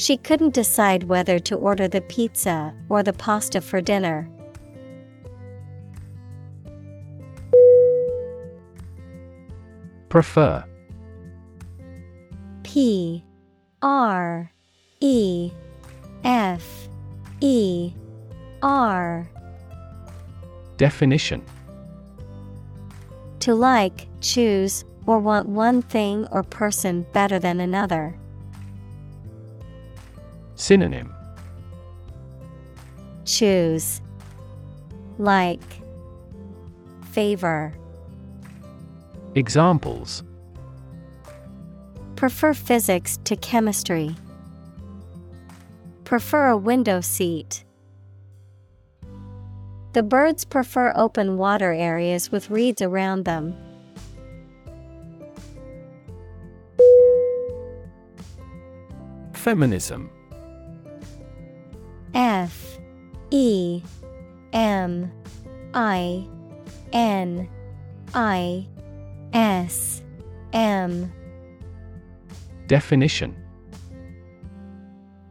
She couldn't decide whether to order the pizza or the pasta for dinner. Prefer P R E F E R Definition To like, choose, or want one thing or person better than another. Synonym Choose. Like. Favor. Examples Prefer physics to chemistry. Prefer a window seat. The birds prefer open water areas with reeds around them. Feminism F E M I N I S M. Definition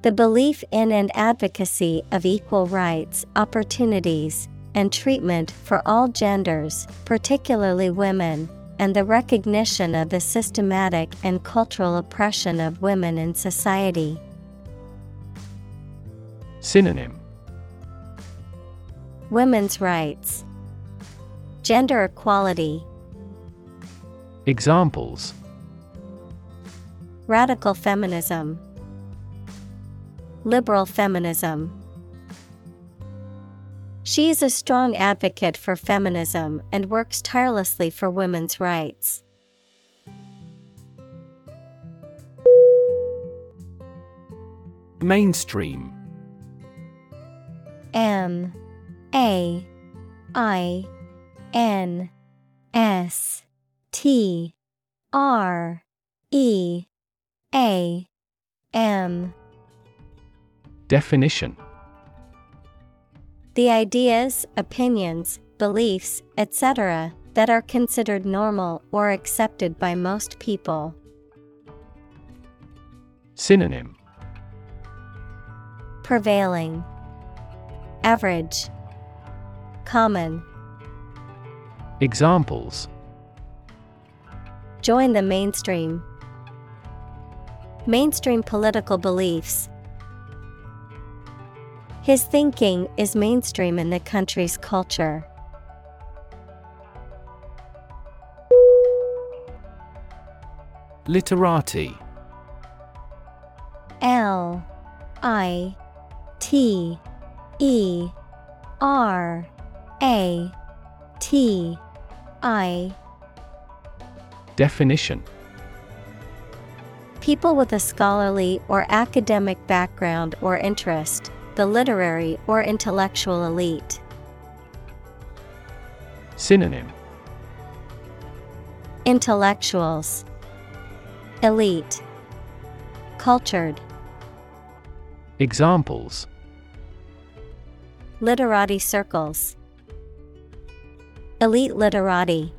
The belief in and advocacy of equal rights, opportunities, and treatment for all genders, particularly women, and the recognition of the systematic and cultural oppression of women in society. Synonym Women's rights, Gender equality. Examples Radical feminism, Liberal feminism. She is a strong advocate for feminism and works tirelessly for women's rights. Mainstream M A I N S T R E A M Definition The ideas, opinions, beliefs, etc., that are considered normal or accepted by most people. Synonym Prevailing, Average, Common. Examples Join the mainstream. Mainstream political beliefs. His thinking is mainstream in the country's culture. Literati L I T E R A T I. Definition. People with a scholarly or academic background or interest, the literary or intellectual elite. Synonym. Intellectuals, Elite, Cultured, Examples Literati circles, Elite literati.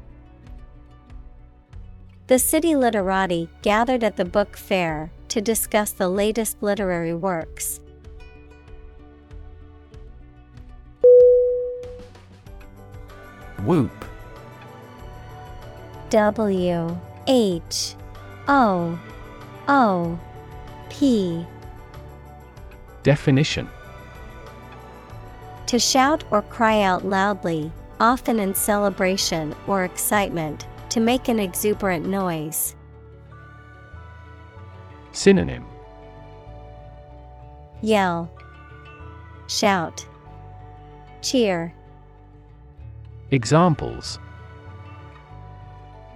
The city literati gathered at the book fair to discuss the latest literary works. Whoop W H O O P Definition To shout or cry out loudly, often in celebration or excitement, to make an exuberant noise. Synonym Yell, Shout, Cheer, Examples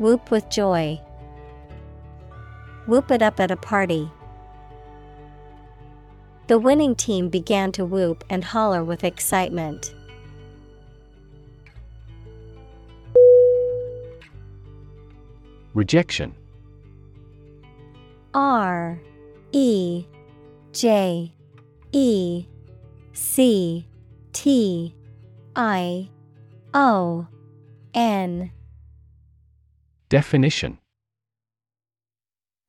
Whoop with joy. Whoop it up at a party. The winning team began to whoop and holler with excitement. Rejection. R E J E C T I O N. Definition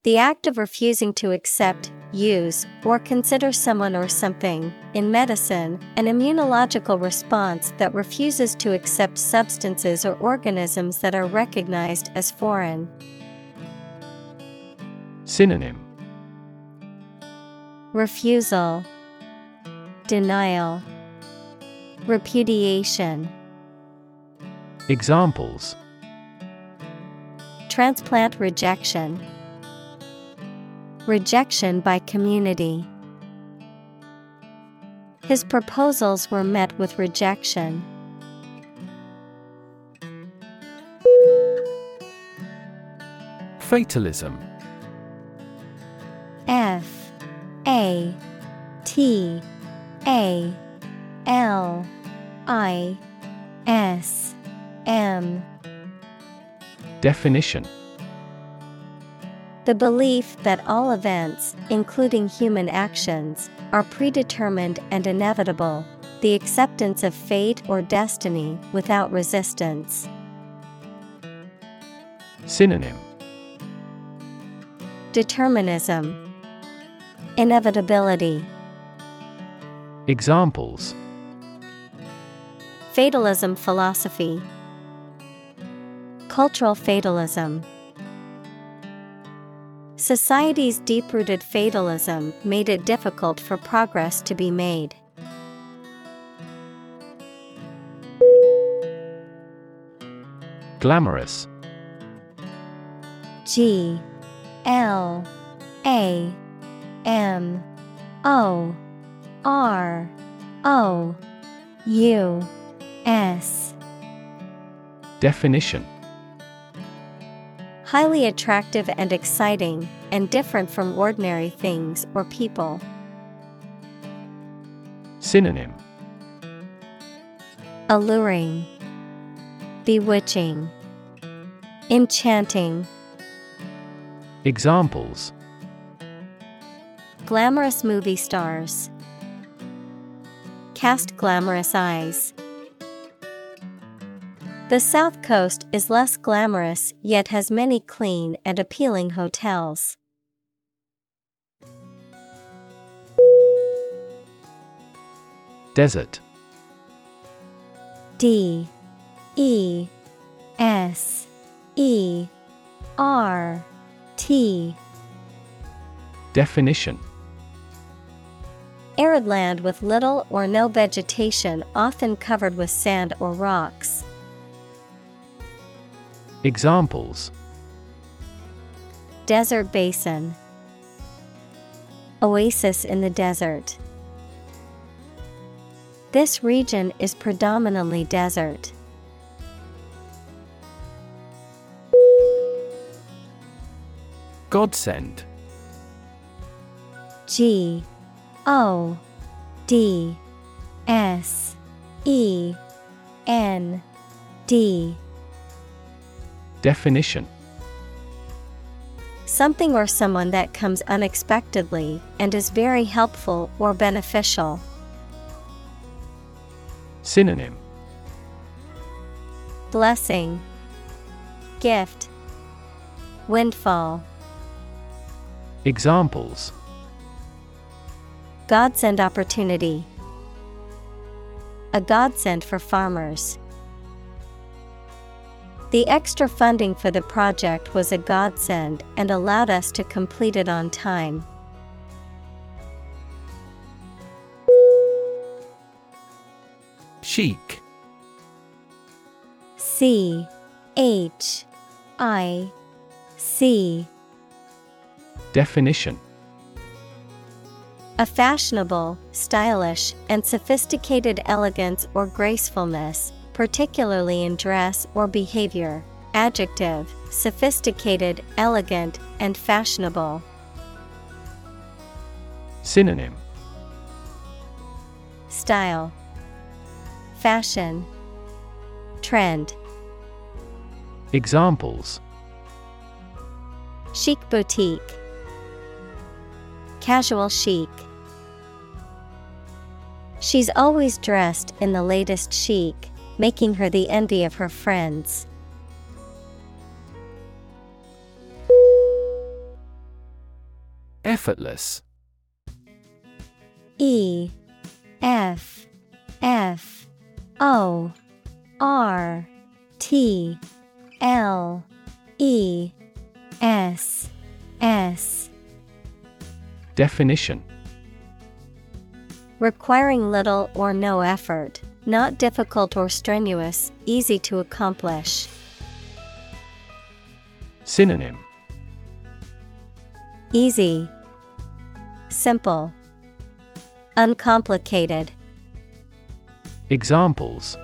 The act of refusing to accept, use, or consider someone or something, in medicine, an immunological response that refuses to accept substances or organisms that are recognized as foreign. Synonym Refusal, Denial, Repudiation. Examples Transplant rejection. Rejection by community. His proposals were met with rejection. Fatalism. F. A. T. A. L. I. S. M. Definition The belief that all events, including human actions, are predetermined and inevitable, the acceptance of fate or destiny without resistance. Synonym. Determinism, Inevitability, Examples. Fatalism philosophy, Cultural fatalism. Society's deep rooted fatalism made it difficult for progress to be made. Glamorous. G L A M O R O U S. Definition Highly attractive and exciting, and different from ordinary things or people. Synonym Alluring, Bewitching, Enchanting. Examples Glamorous movie stars. Cast glamorous eyes. The South Coast is less glamorous yet has many clean and appealing hotels. Desert. D. E. S. E. R. T. Definition. Arid land with little or no vegetation, often covered with sand or rocks. Examples Desert basin, Oasis in the desert. This region is predominantly desert. Godsend G O D S E N D Definition Something or someone that comes unexpectedly and is very helpful or beneficial. Synonym Blessing, Gift, Windfall. Examples Godsend opportunity. A godsend for farmers. The extra funding for the project was a godsend and allowed us to complete it on time. Chic. C H I C. Definition. A fashionable, stylish, and sophisticated elegance or gracefulness, particularly in dress or behavior. Adjective sophisticated, elegant, and fashionable. Synonym Style, Fashion, Trend. Examples Chic boutique, Casual chic. She's always dressed in the latest chic, making her the envy of her friends. Effortless. E F F O R T L E S S. Definition. Requiring little or no effort, not difficult or strenuous, easy to accomplish. Synonym Easy, Simple, Uncomplicated. Examples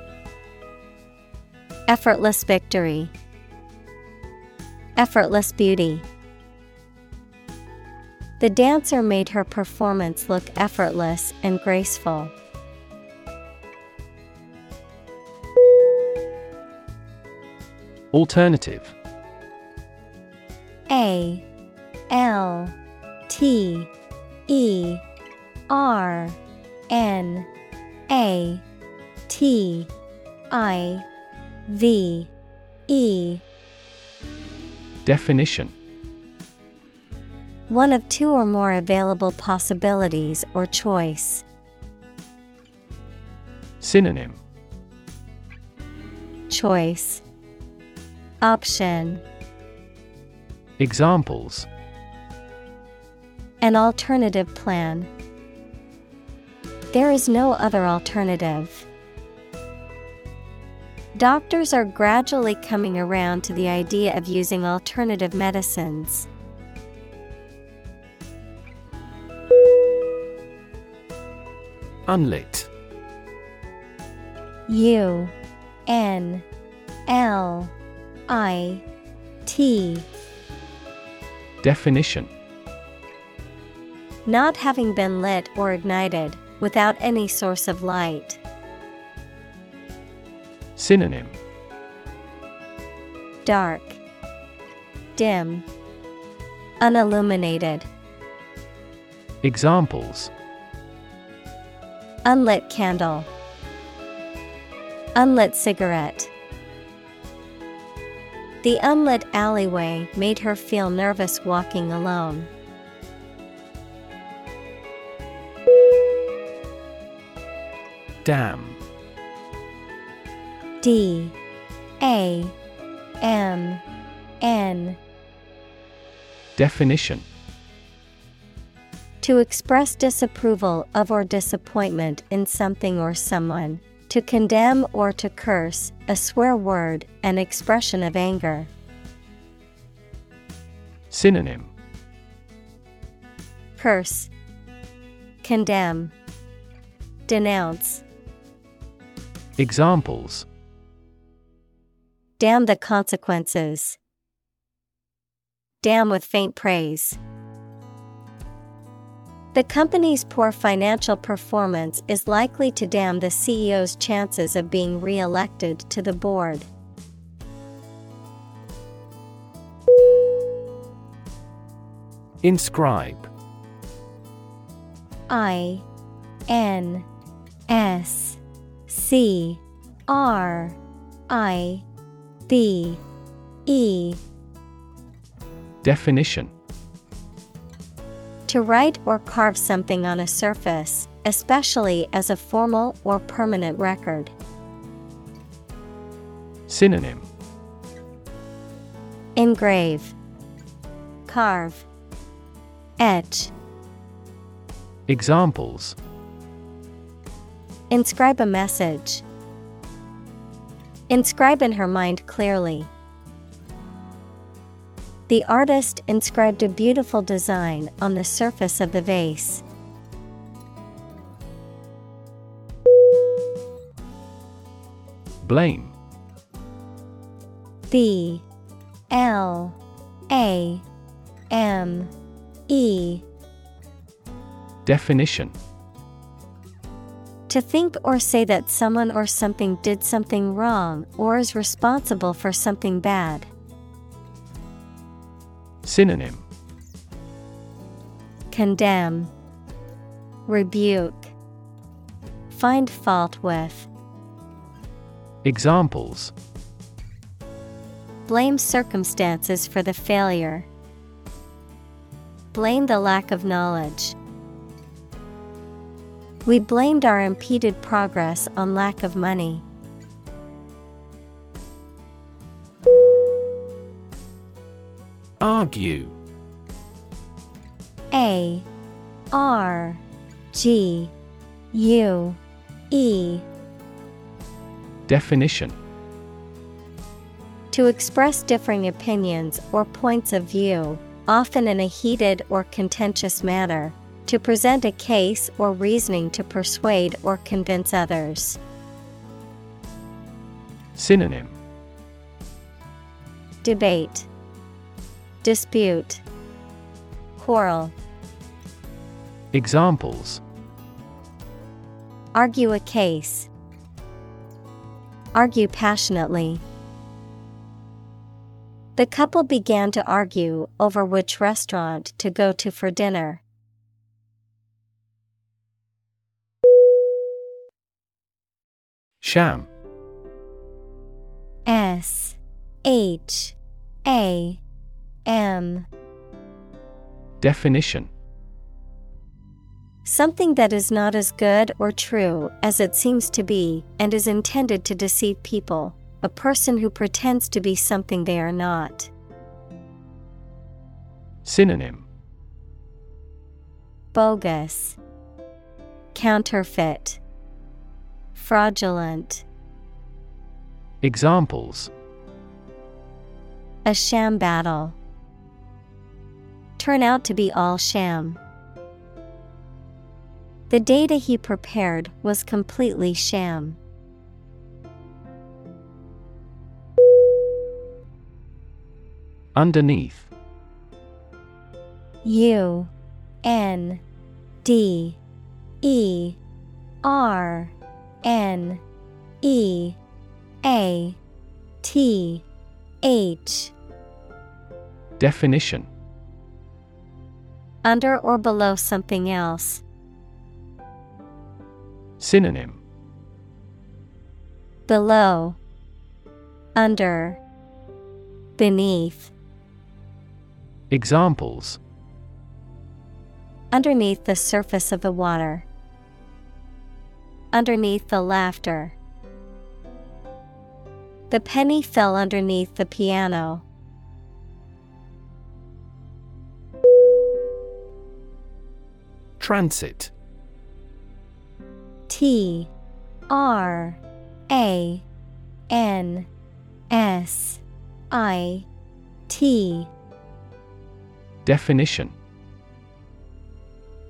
Effortless victory, Effortless beauty. The dancer made her performance look effortless and graceful. Alternative. A L T E R N A T I V E. Definition. One of two or more available possibilities or choice. Synonym. Choice Option Examples An alternative plan. There is no other alternative. Doctors are gradually coming around to the idea of using alternative medicines. Unlit U N L I T. Definition. Not having been lit or ignited, without any source of light. Synonym. Dark, dim, unilluminated. Examples. Unlit candle, unlit cigarette. The unlit alleyway made her feel nervous walking alone. Damn. D. A. M. N. Definition. To express disapproval of or disappointment in something or someone. To condemn or to curse, a swear word, an expression of anger. Synonym Curse, condemn, denounce. Examples Damn the consequences. Damn with faint praise. The company's poor financial performance is likely to damn the CEO's chances of being re elected to the board. Inscribe. I N S C R I B E. Definition To write or carve something on a surface, especially as a formal or permanent record. Synonym Engrave, Carve, Etch. Examples Inscribe a message. Inscribe in her mind clearly. The artist inscribed a beautiful design on the surface of the vase. Blame B L A M E Definition To think or say that someone or something did something wrong or is responsible for something bad. Synonym Condemn, Rebuke, Find fault with. Examples Blame circumstances for the failure. Blame the lack of knowledge. We blamed our impeded progress on lack of money. Argue? A R G U E. Definition. To express differing opinions or points of view, often in a heated or contentious manner, to present a case or reasoning to persuade or convince others. Synonym. Debate, Dispute, Quarrel. Examples Argue a case. Argue passionately. The couple began to argue over which restaurant to go to for dinner. Sham S H A M Definition Something that is not as good or true as it seems to be and is intended to deceive people, a person who pretends to be something they are not. Synonym Bogus, Counterfeit, Fraudulent. Examples A sham battle. Turn out to be all sham. The data he prepared was completely sham. Underneath U N D E R N E A T H Definition Under or below something else. Synonym Below Under Beneath Examples Underneath the surface of the water. Underneath the laughter. The penny fell underneath the piano. Transit. T R A N S I T. Definition.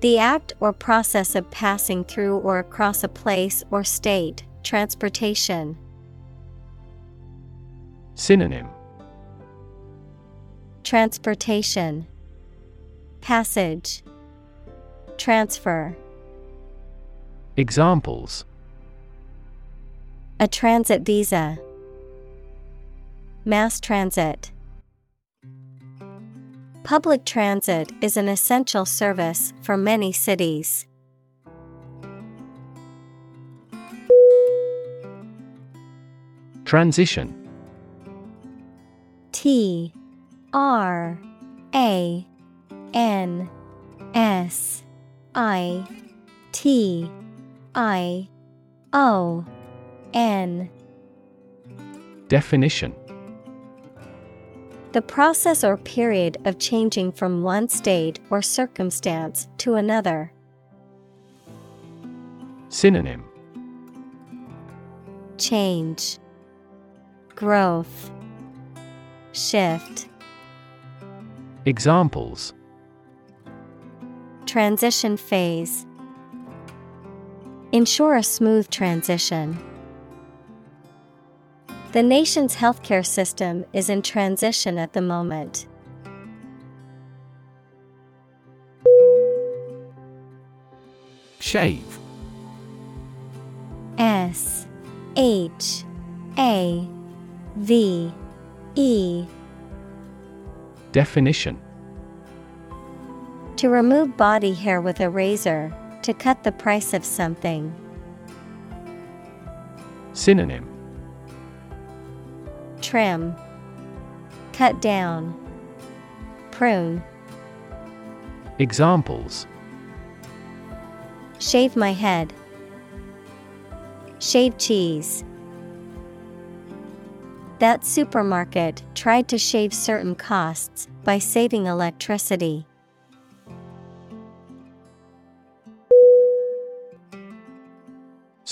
The act or process of passing through or across a place or state, transportation. Synonym. Transportation. Passage Transfer. Examples. A transit visa. Mass transit. Public transit is an essential service for many cities. Transition. T R A N S I T I O N. Definition. The process or period of changing from one state or circumstance to another. Synonym. Change, Growth, Shift, Examples Transition phase. Ensure a smooth transition. The nation's healthcare system is in transition at the moment. Shave S H A V E Definition To remove body hair with a razor, to cut the price of something. Synonym Trim, Cut down, Prune. Examples Shave my head. Shave cheese. That supermarket tried to shave certain costs by saving electricity.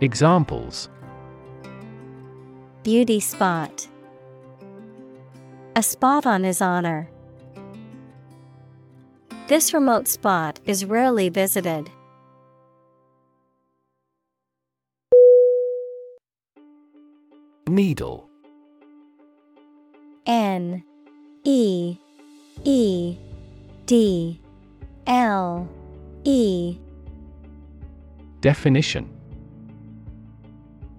Examples. Beauty spot. A spot on his honor. This remote spot is rarely visited. Needle. N E E D L E. Definition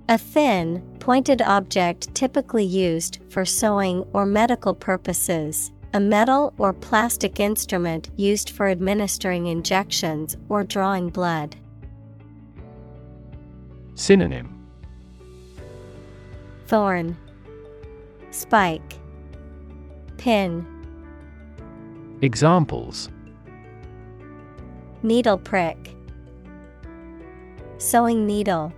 A thin, pointed object typically used for sewing or medical purposes, a metal or plastic instrument used for administering injections or drawing blood. Synonym. Thorn, Spike, Pin, Examples. Needle prick, Sewing needle.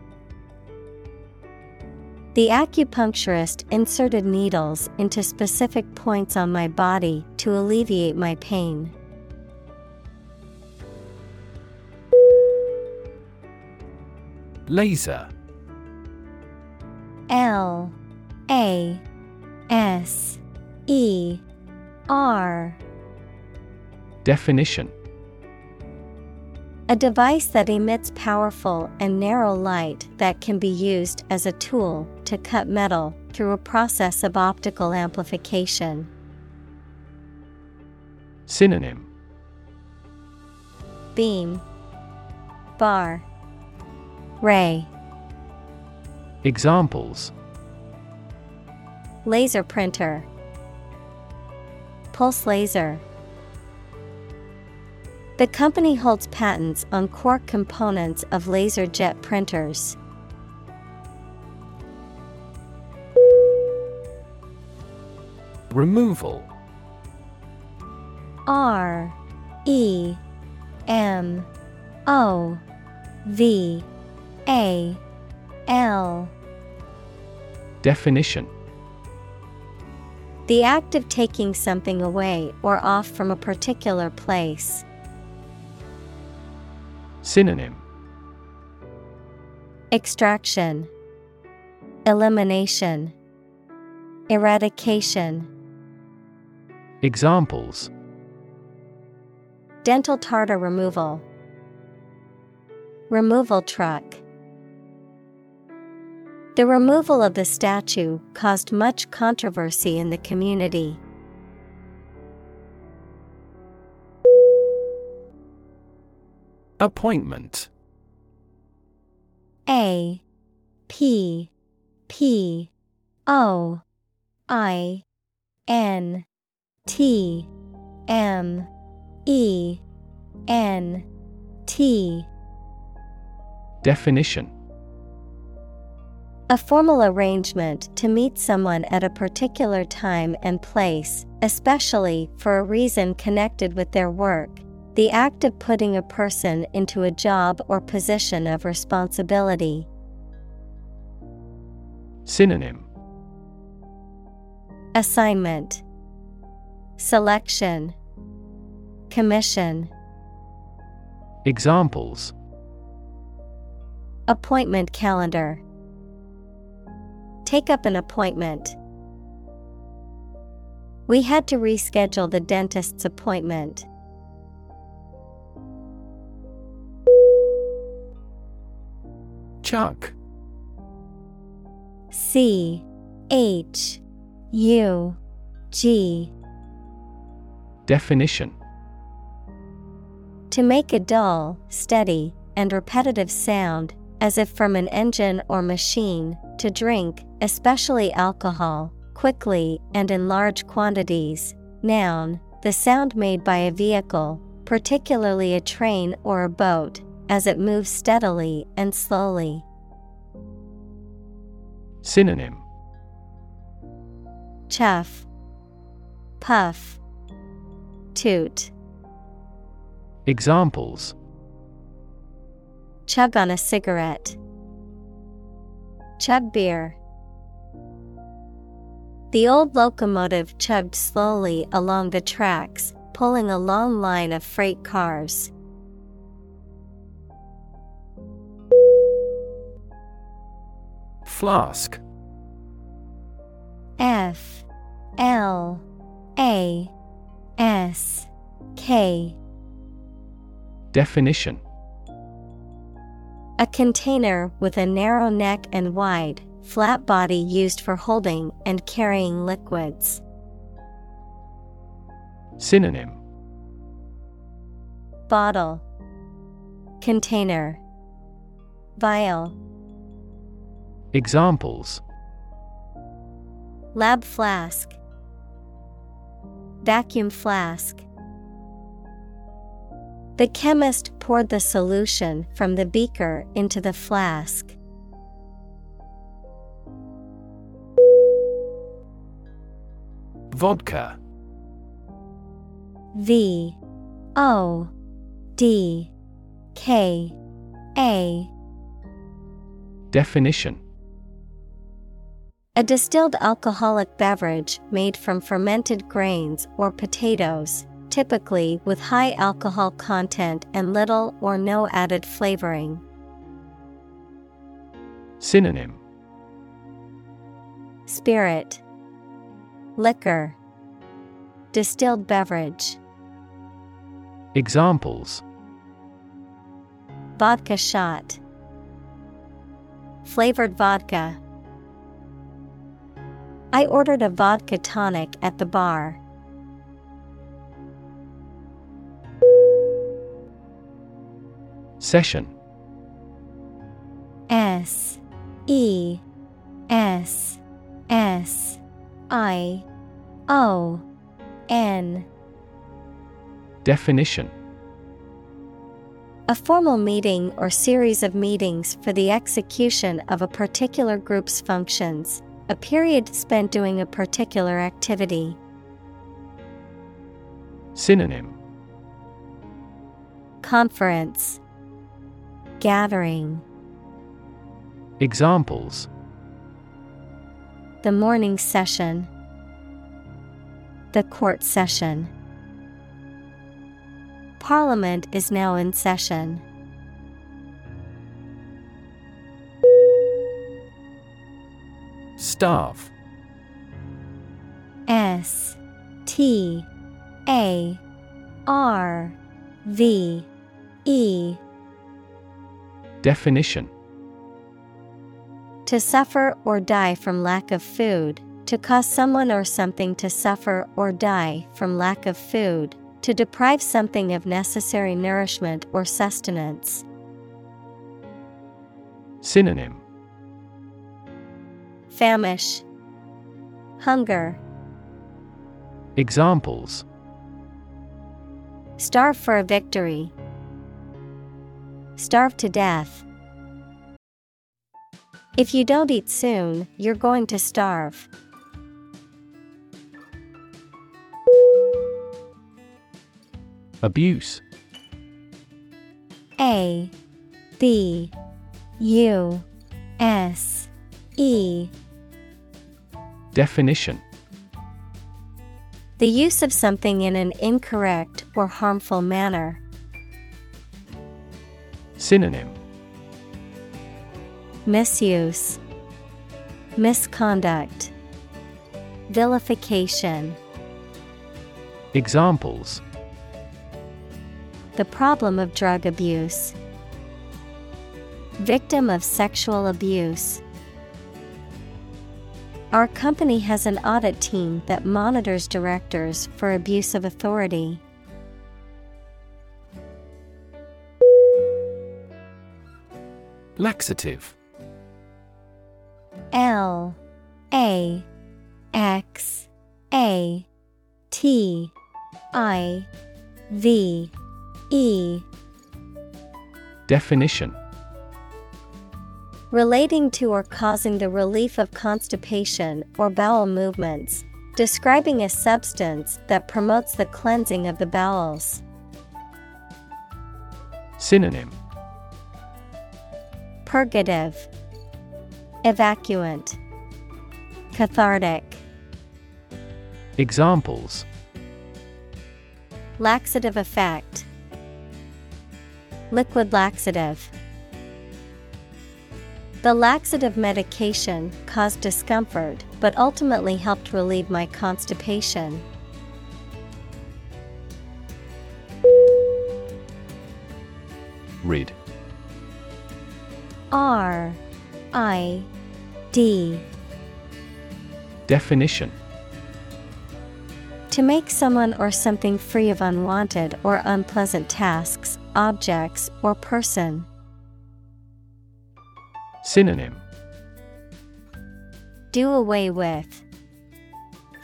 The acupuncturist inserted needles into specific points on my body to alleviate my pain. Laser. L A S E R. Definition. A device that emits powerful and narrow light that can be used as a tool to cut metal through a process of optical amplification. Synonym Beam, Bar, Ray. Examples Laser printer, Pulse laser. The company holds patents on core components of laser jet printers. Removal. R E M O V A L. Definition. The act of taking something away or off from a particular place. Synonym. Extraction, Elimination, Eradication. Examples Dental tartar removal. Removal truck. The removal of the statue caused much controversy in the community. Appointment A P P O I N T M E N T Definition A formal arrangement to meet someone at a particular time and place, especially for a reason connected with their work. The act of putting a person into a job or position of responsibility. Synonym Assignment Selection. Commission. Examples. Appointment calendar. Take up an appointment. We had to reschedule the dentist's appointment. Chuck. C H U G Definition To make a dull, steady, and repetitive sound, as if from an engine or machine, to drink, especially alcohol, quickly and in large quantities. Noun, the sound made by a vehicle, particularly a train or a boat, as it moves steadily and slowly. Synonym Chuff, Puff, Toot. Examples Chug on a cigarette. Chug beer. The old locomotive chugged slowly along the tracks, pulling a long line of freight cars. Flask F L A S K. Definition. A container with a narrow neck and wide, flat body used for holding and carrying liquids. Synonym. Bottle, Container, Vial. Examples. Lab flask, Vacuum flask. The chemist poured the solution from the beaker into the flask. Vodka V O D K A Definition A distilled alcoholic beverage made from fermented grains or potatoes, typically with high alcohol content and little or no added flavoring. Synonym. Spirit. Liquor. Distilled beverage. Examples. Vodka shot. Flavored vodka I ordered a vodka tonic at the bar. Session. S E S S I O N. Definition. A formal meeting or series of meetings for the execution of a particular group's functions, a period spent doing a particular activity. Synonym. Conference. Gathering. Examples. The morning session. The court session. Parliament is now in session. Starve S T A R V E. Definition. To suffer or die from lack of food, to cause someone or something to suffer or die from lack of food, to deprive something of necessary nourishment or sustenance. Synonym Famish, Hunger, Examples. Starve for a victory, Starve to death. If you don't eat soon, you're going to starve. Abuse. A B U S E Definition The use of something in an incorrect or harmful manner. Synonym Misuse, Misconduct, Vilification. Examples The problem of drug abuse. Victim of sexual abuse. Our company has an audit team that monitors directors for abuse of authority. Laxative. L A X A T I V E. Definition Relating to or causing the relief of constipation or bowel movements, describing a substance that promotes the cleansing of the bowels. Synonym Purgative, Evacuant, Cathartic. Examples Laxative effect. Liquid laxative. The laxative medication caused discomfort but ultimately helped relieve my constipation. Read R I D Definition To make someone or something free of unwanted or unpleasant tasks, objects, or person. Synonym Do away with.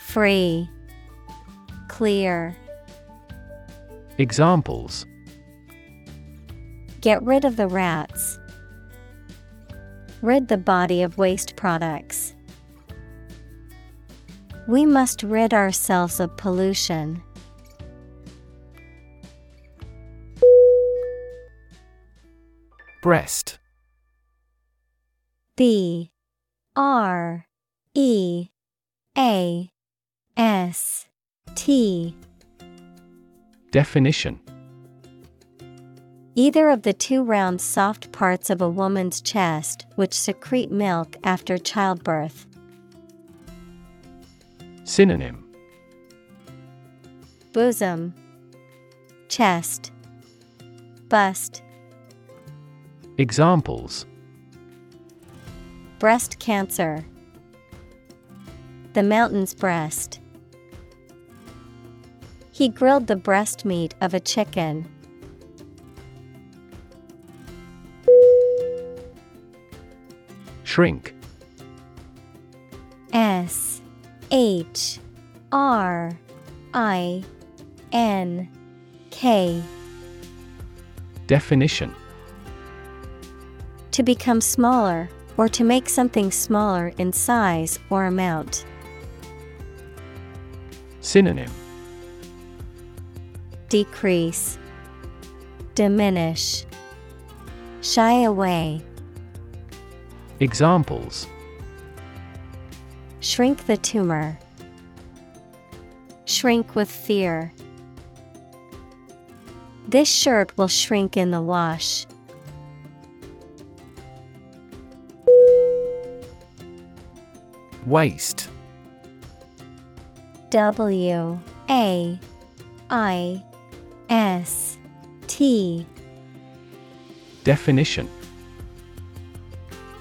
Free. Clear. Examples Get rid of the rats. Rid the body of waste products. We must rid ourselves of pollution. Breast B R E A S T. Definition. Either of the two round soft parts of a woman's chest which secrete milk after childbirth. Synonym. Bosom, Chest, Bust. Examples Breast cancer. The mountain's breast. He grilled the breast meat of a chicken. Shrink S H R I N K. Definition To become smaller, or to make something smaller in size or amount. Synonym Decrease, Diminish, Shy away, Examples Shrink the tumor. Shrink with fear. This shirt will shrink in the wash. Waist. W A I S T. Definition.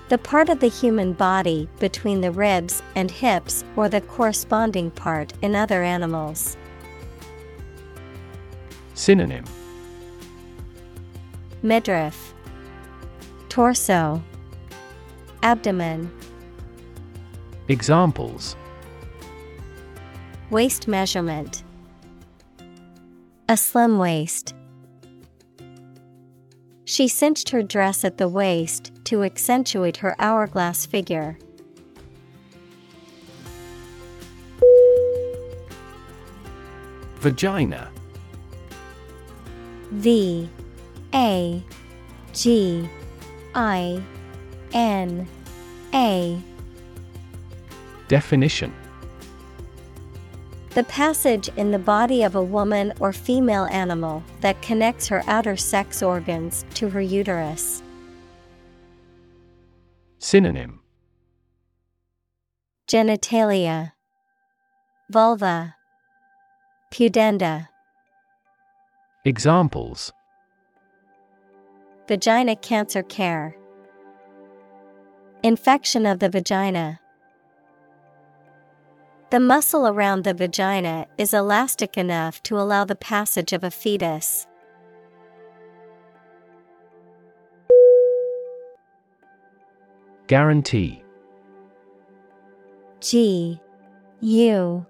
The part of the human body between the ribs and hips or the corresponding part in other animals. Synonym. Midriff, Torso, Abdomen, Examples Waist measurement. A slim waist. She cinched her dress at the waist to accentuate her hourglass figure. Vagina V A G I N A Definition. The passage in the body of a woman or female animal that connects her outer sex organs to her uterus. Synonym. Genitalia, Vulva, Pudenda, Examples. Vagina cancer care, Infection of the vagina. The muscle around the vagina is elastic enough to allow the passage of a fetus. Guarantee. G U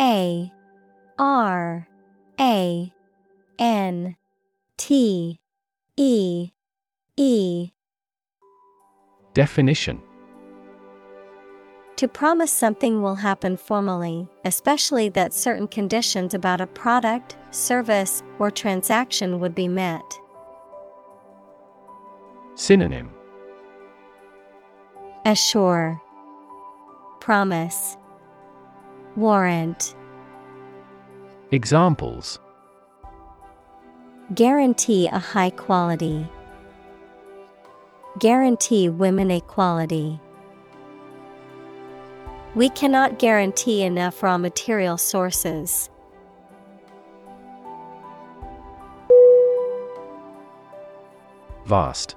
A R A N T E E. Definition To promise something will happen formally, especially that certain conditions about a product, service, or transaction would be met. Synonym Assure, Promise, Warrant, Examples Guarantee a high quality. Guarantee women equality. We cannot guarantee enough raw material sources. Vast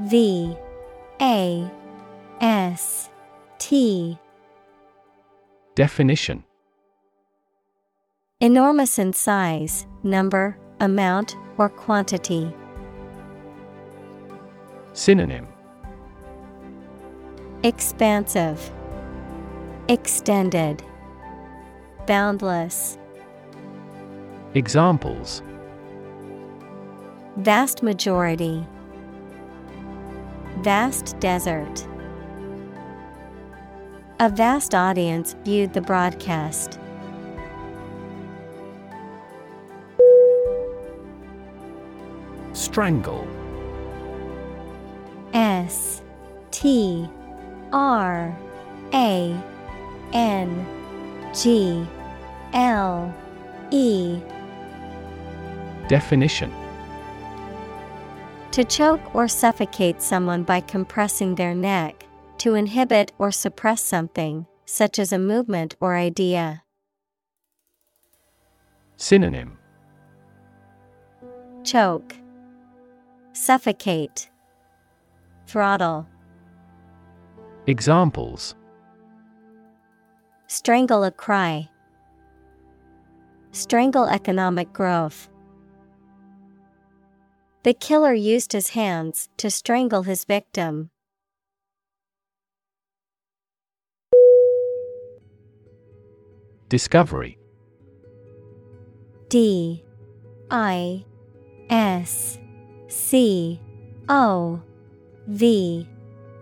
V A S T Definition Enormous in size, number, amount, or quantity. Synonym Expansive, Extended, Boundless. Examples Vast majority, Vast desert. A vast audience viewed the broadcast. Strangle S T R A N G L E. Definition. To choke or suffocate someone by compressing their neck, to inhibit or suppress something, such as a movement or idea. Synonym. Choke, Suffocate, Throttle, Examples. Strangle a cry, Strangle economic growth. The killer used his hands to strangle his victim. Discovery. D. I. S. C. O. V.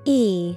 E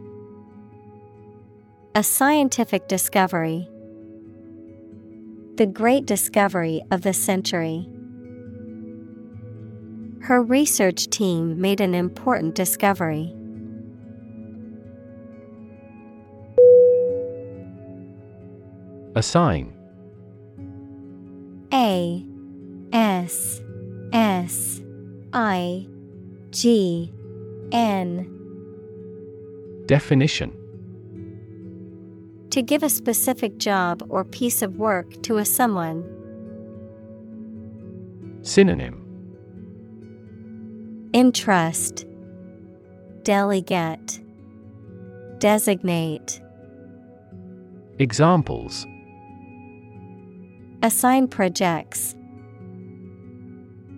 A scientific discovery. The great discovery of the century. Her research team made an important discovery. Assign A S S I G N Definition To give a specific job or piece of work to a someone. Synonym Entrust Delegate Designate Examples Assign projects.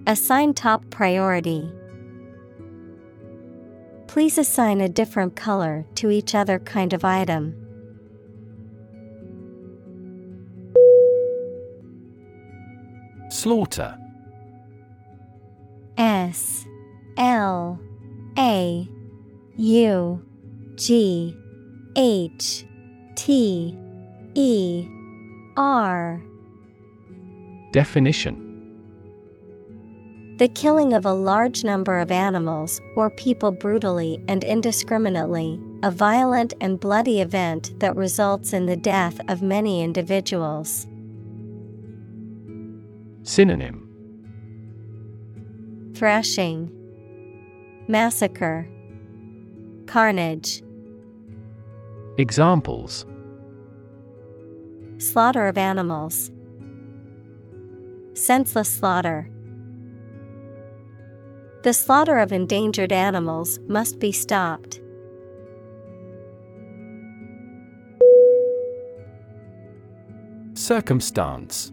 Assign top priority. Please assign a different color to each other kind of item. Slaughter. S L A U G H T E R. Definition. The killing of a large number of animals or people brutally and indiscriminately, a violent and bloody event that results in the death of many individuals. Synonym. Thrashing, Massacre, Carnage, Examples. Slaughter of animals, Senseless slaughter. The slaughter of endangered animals must be stopped. Circumstance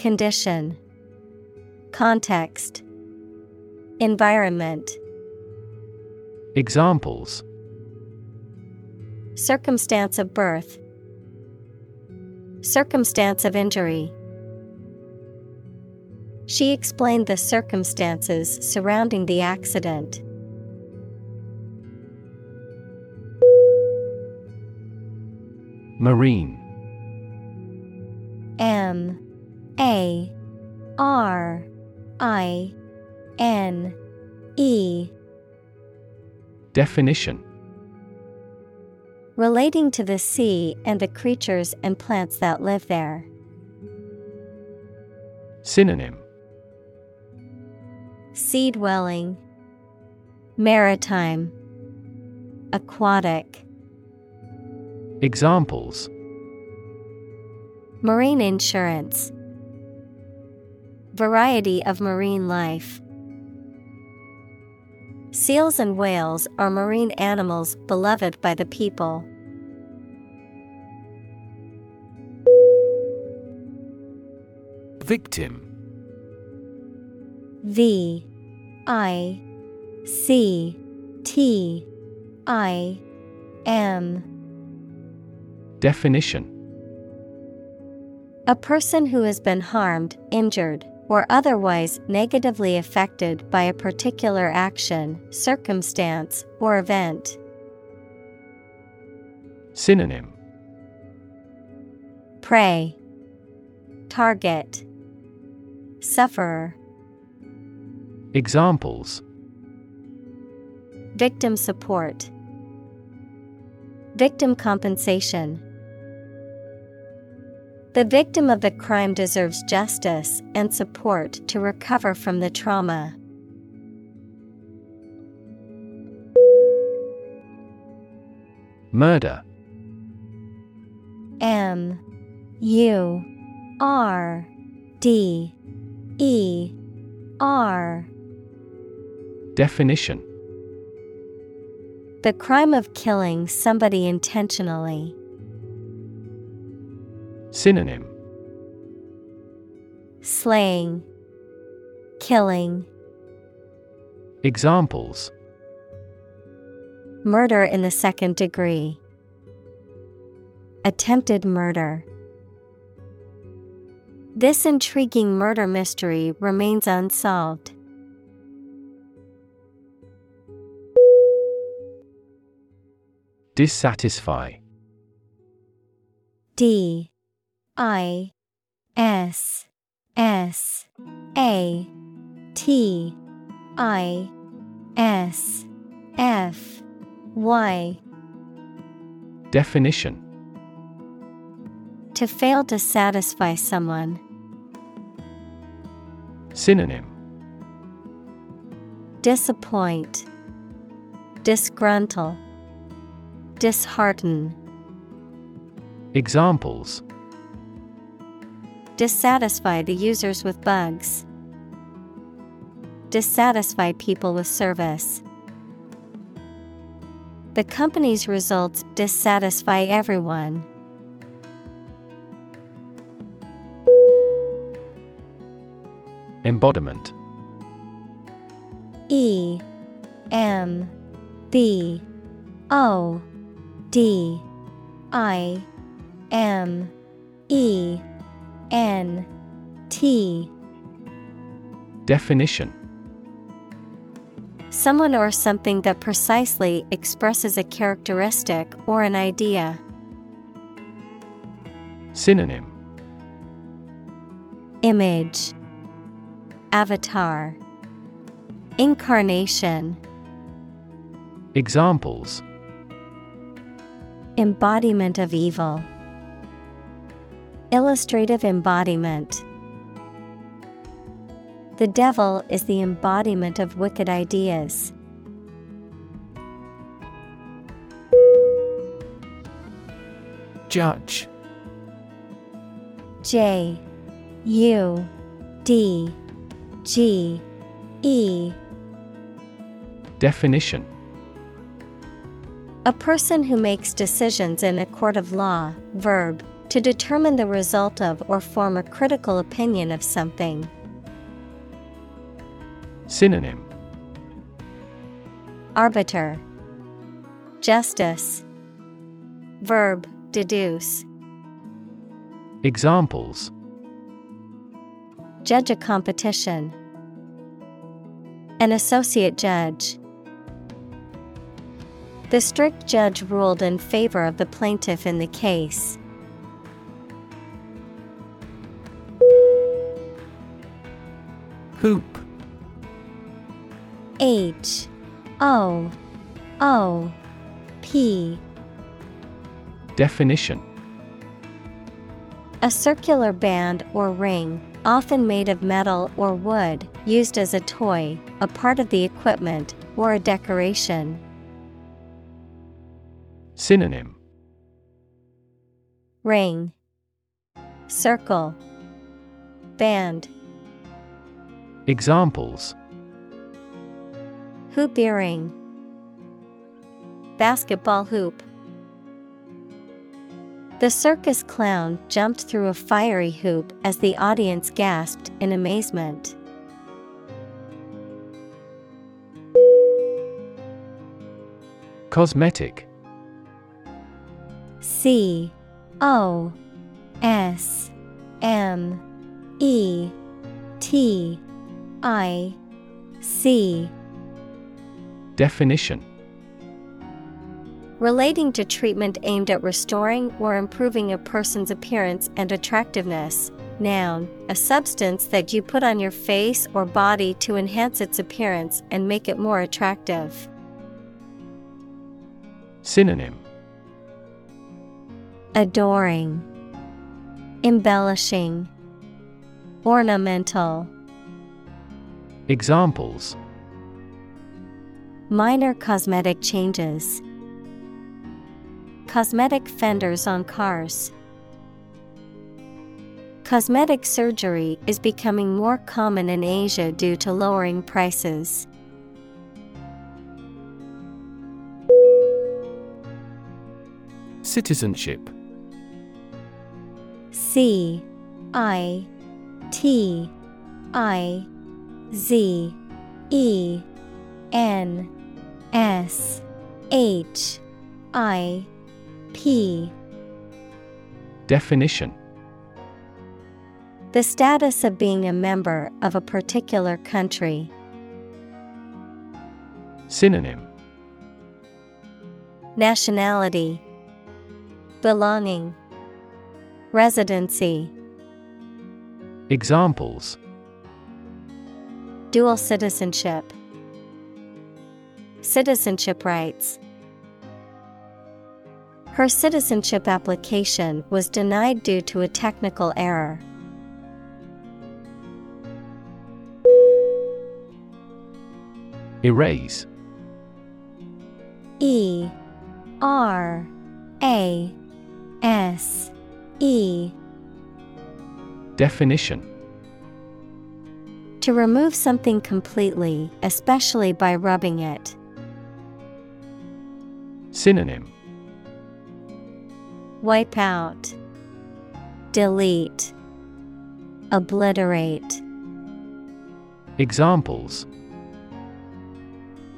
Condition Context Environment Examples. Circumstance of birth Circumstance of injury. She explained the circumstances surrounding the accident. Marine. M A R I N E. Definition. Relating to the sea and the creatures and plants that live there. Synonym. Sea dwelling, Maritime, Aquatic. Examples. Marine insurance, Variety of marine life. Seals and whales are marine animals beloved by the people. Victim V I C T I M Definition A person who has been harmed, injured, or otherwise negatively affected by a particular action, circumstance, or event. Synonym Prey, Target, Sufferer. Examples Victim support, Victim compensation. The victim of the crime deserves justice and support to recover from the trauma. Murder. M. U. R. D. E. R. Definition. The crime of killing somebody intentionally. Synonym Slaying, Killing, Examples Murder in the second degree. Attempted murder. This intriguing murder mystery remains unsolved. Dissatisfy D I S S A T I S F Y. Definition. To fail to satisfy someone. Synonym. Disappoint, Disgruntle, Dishearten. Examples Dissatisfy the users with bugs. Dissatisfy people with service. The company's results dissatisfy everyone. Embodiment E M B O D I M E N T. Definition. Someone or something that precisely expresses a characteristic or an idea. Synonym. Image. Avatar. Incarnation. Examples. Embodiment of evil Illustrative embodiment. The devil is the embodiment of wicked ideas. Judge. J U D G E. Definition. A person who makes decisions in a court of law, verb, to determine the result of or form a critical opinion of something. Synonym Arbiter Justice Verb deduce Examples Judge a competition. An associate judge. The strict judge ruled in favor of the plaintiff in the case. Hoop. H O O P. Definition A circular band or ring, often made of metal or wood, used as a toy, a part of the equipment, or a decoration. Synonym Ring, Circle, Band. Examples Hoop earring, Basketball hoop. The circus clown jumped through a fiery hoop as the audience gasped in amazement. Cosmetic C O S M E T I C Definition Relating to treatment aimed at restoring or improving a person's appearance and attractiveness. Noun, a substance that you put on your face or body to enhance its appearance and make it more attractive. Synonym Adoring, Embellishing, Ornamental. Examples Minor cosmetic changes. Cosmetic fenders on cars. Cosmetic surgery is becoming more common in Asia due to lowering prices. Citizenship C I T I Z E N S H I P. Definition. The status of being a member of a particular country. Synonym. Nationality. Belonging. Residency. Examples Dual citizenship. Citizenship rights. Her citizenship application was denied due to a technical error. Erase. E. R. A. S. E. Definition To remove something completely, especially by rubbing it. Synonym Wipe out, Delete, Obliterate. Examples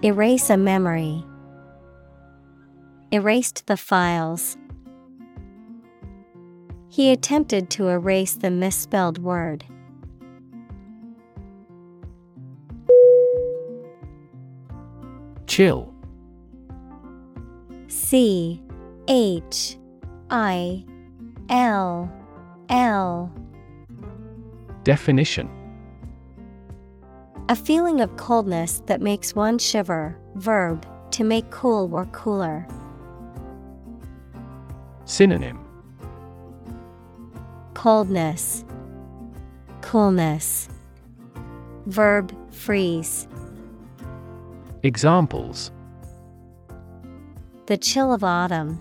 Erase a memory. Erased the files. He attempted to erase the misspelled word. Chill C H I L L Definition A feeling of coldness that makes one shiver. Verb, to make cool or cooler. Synonym Coldness, Coolness. Verb, freeze. Examples The chill of autumn.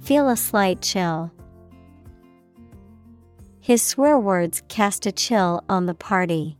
Feel a slight chill. His swear words cast a chill on the party.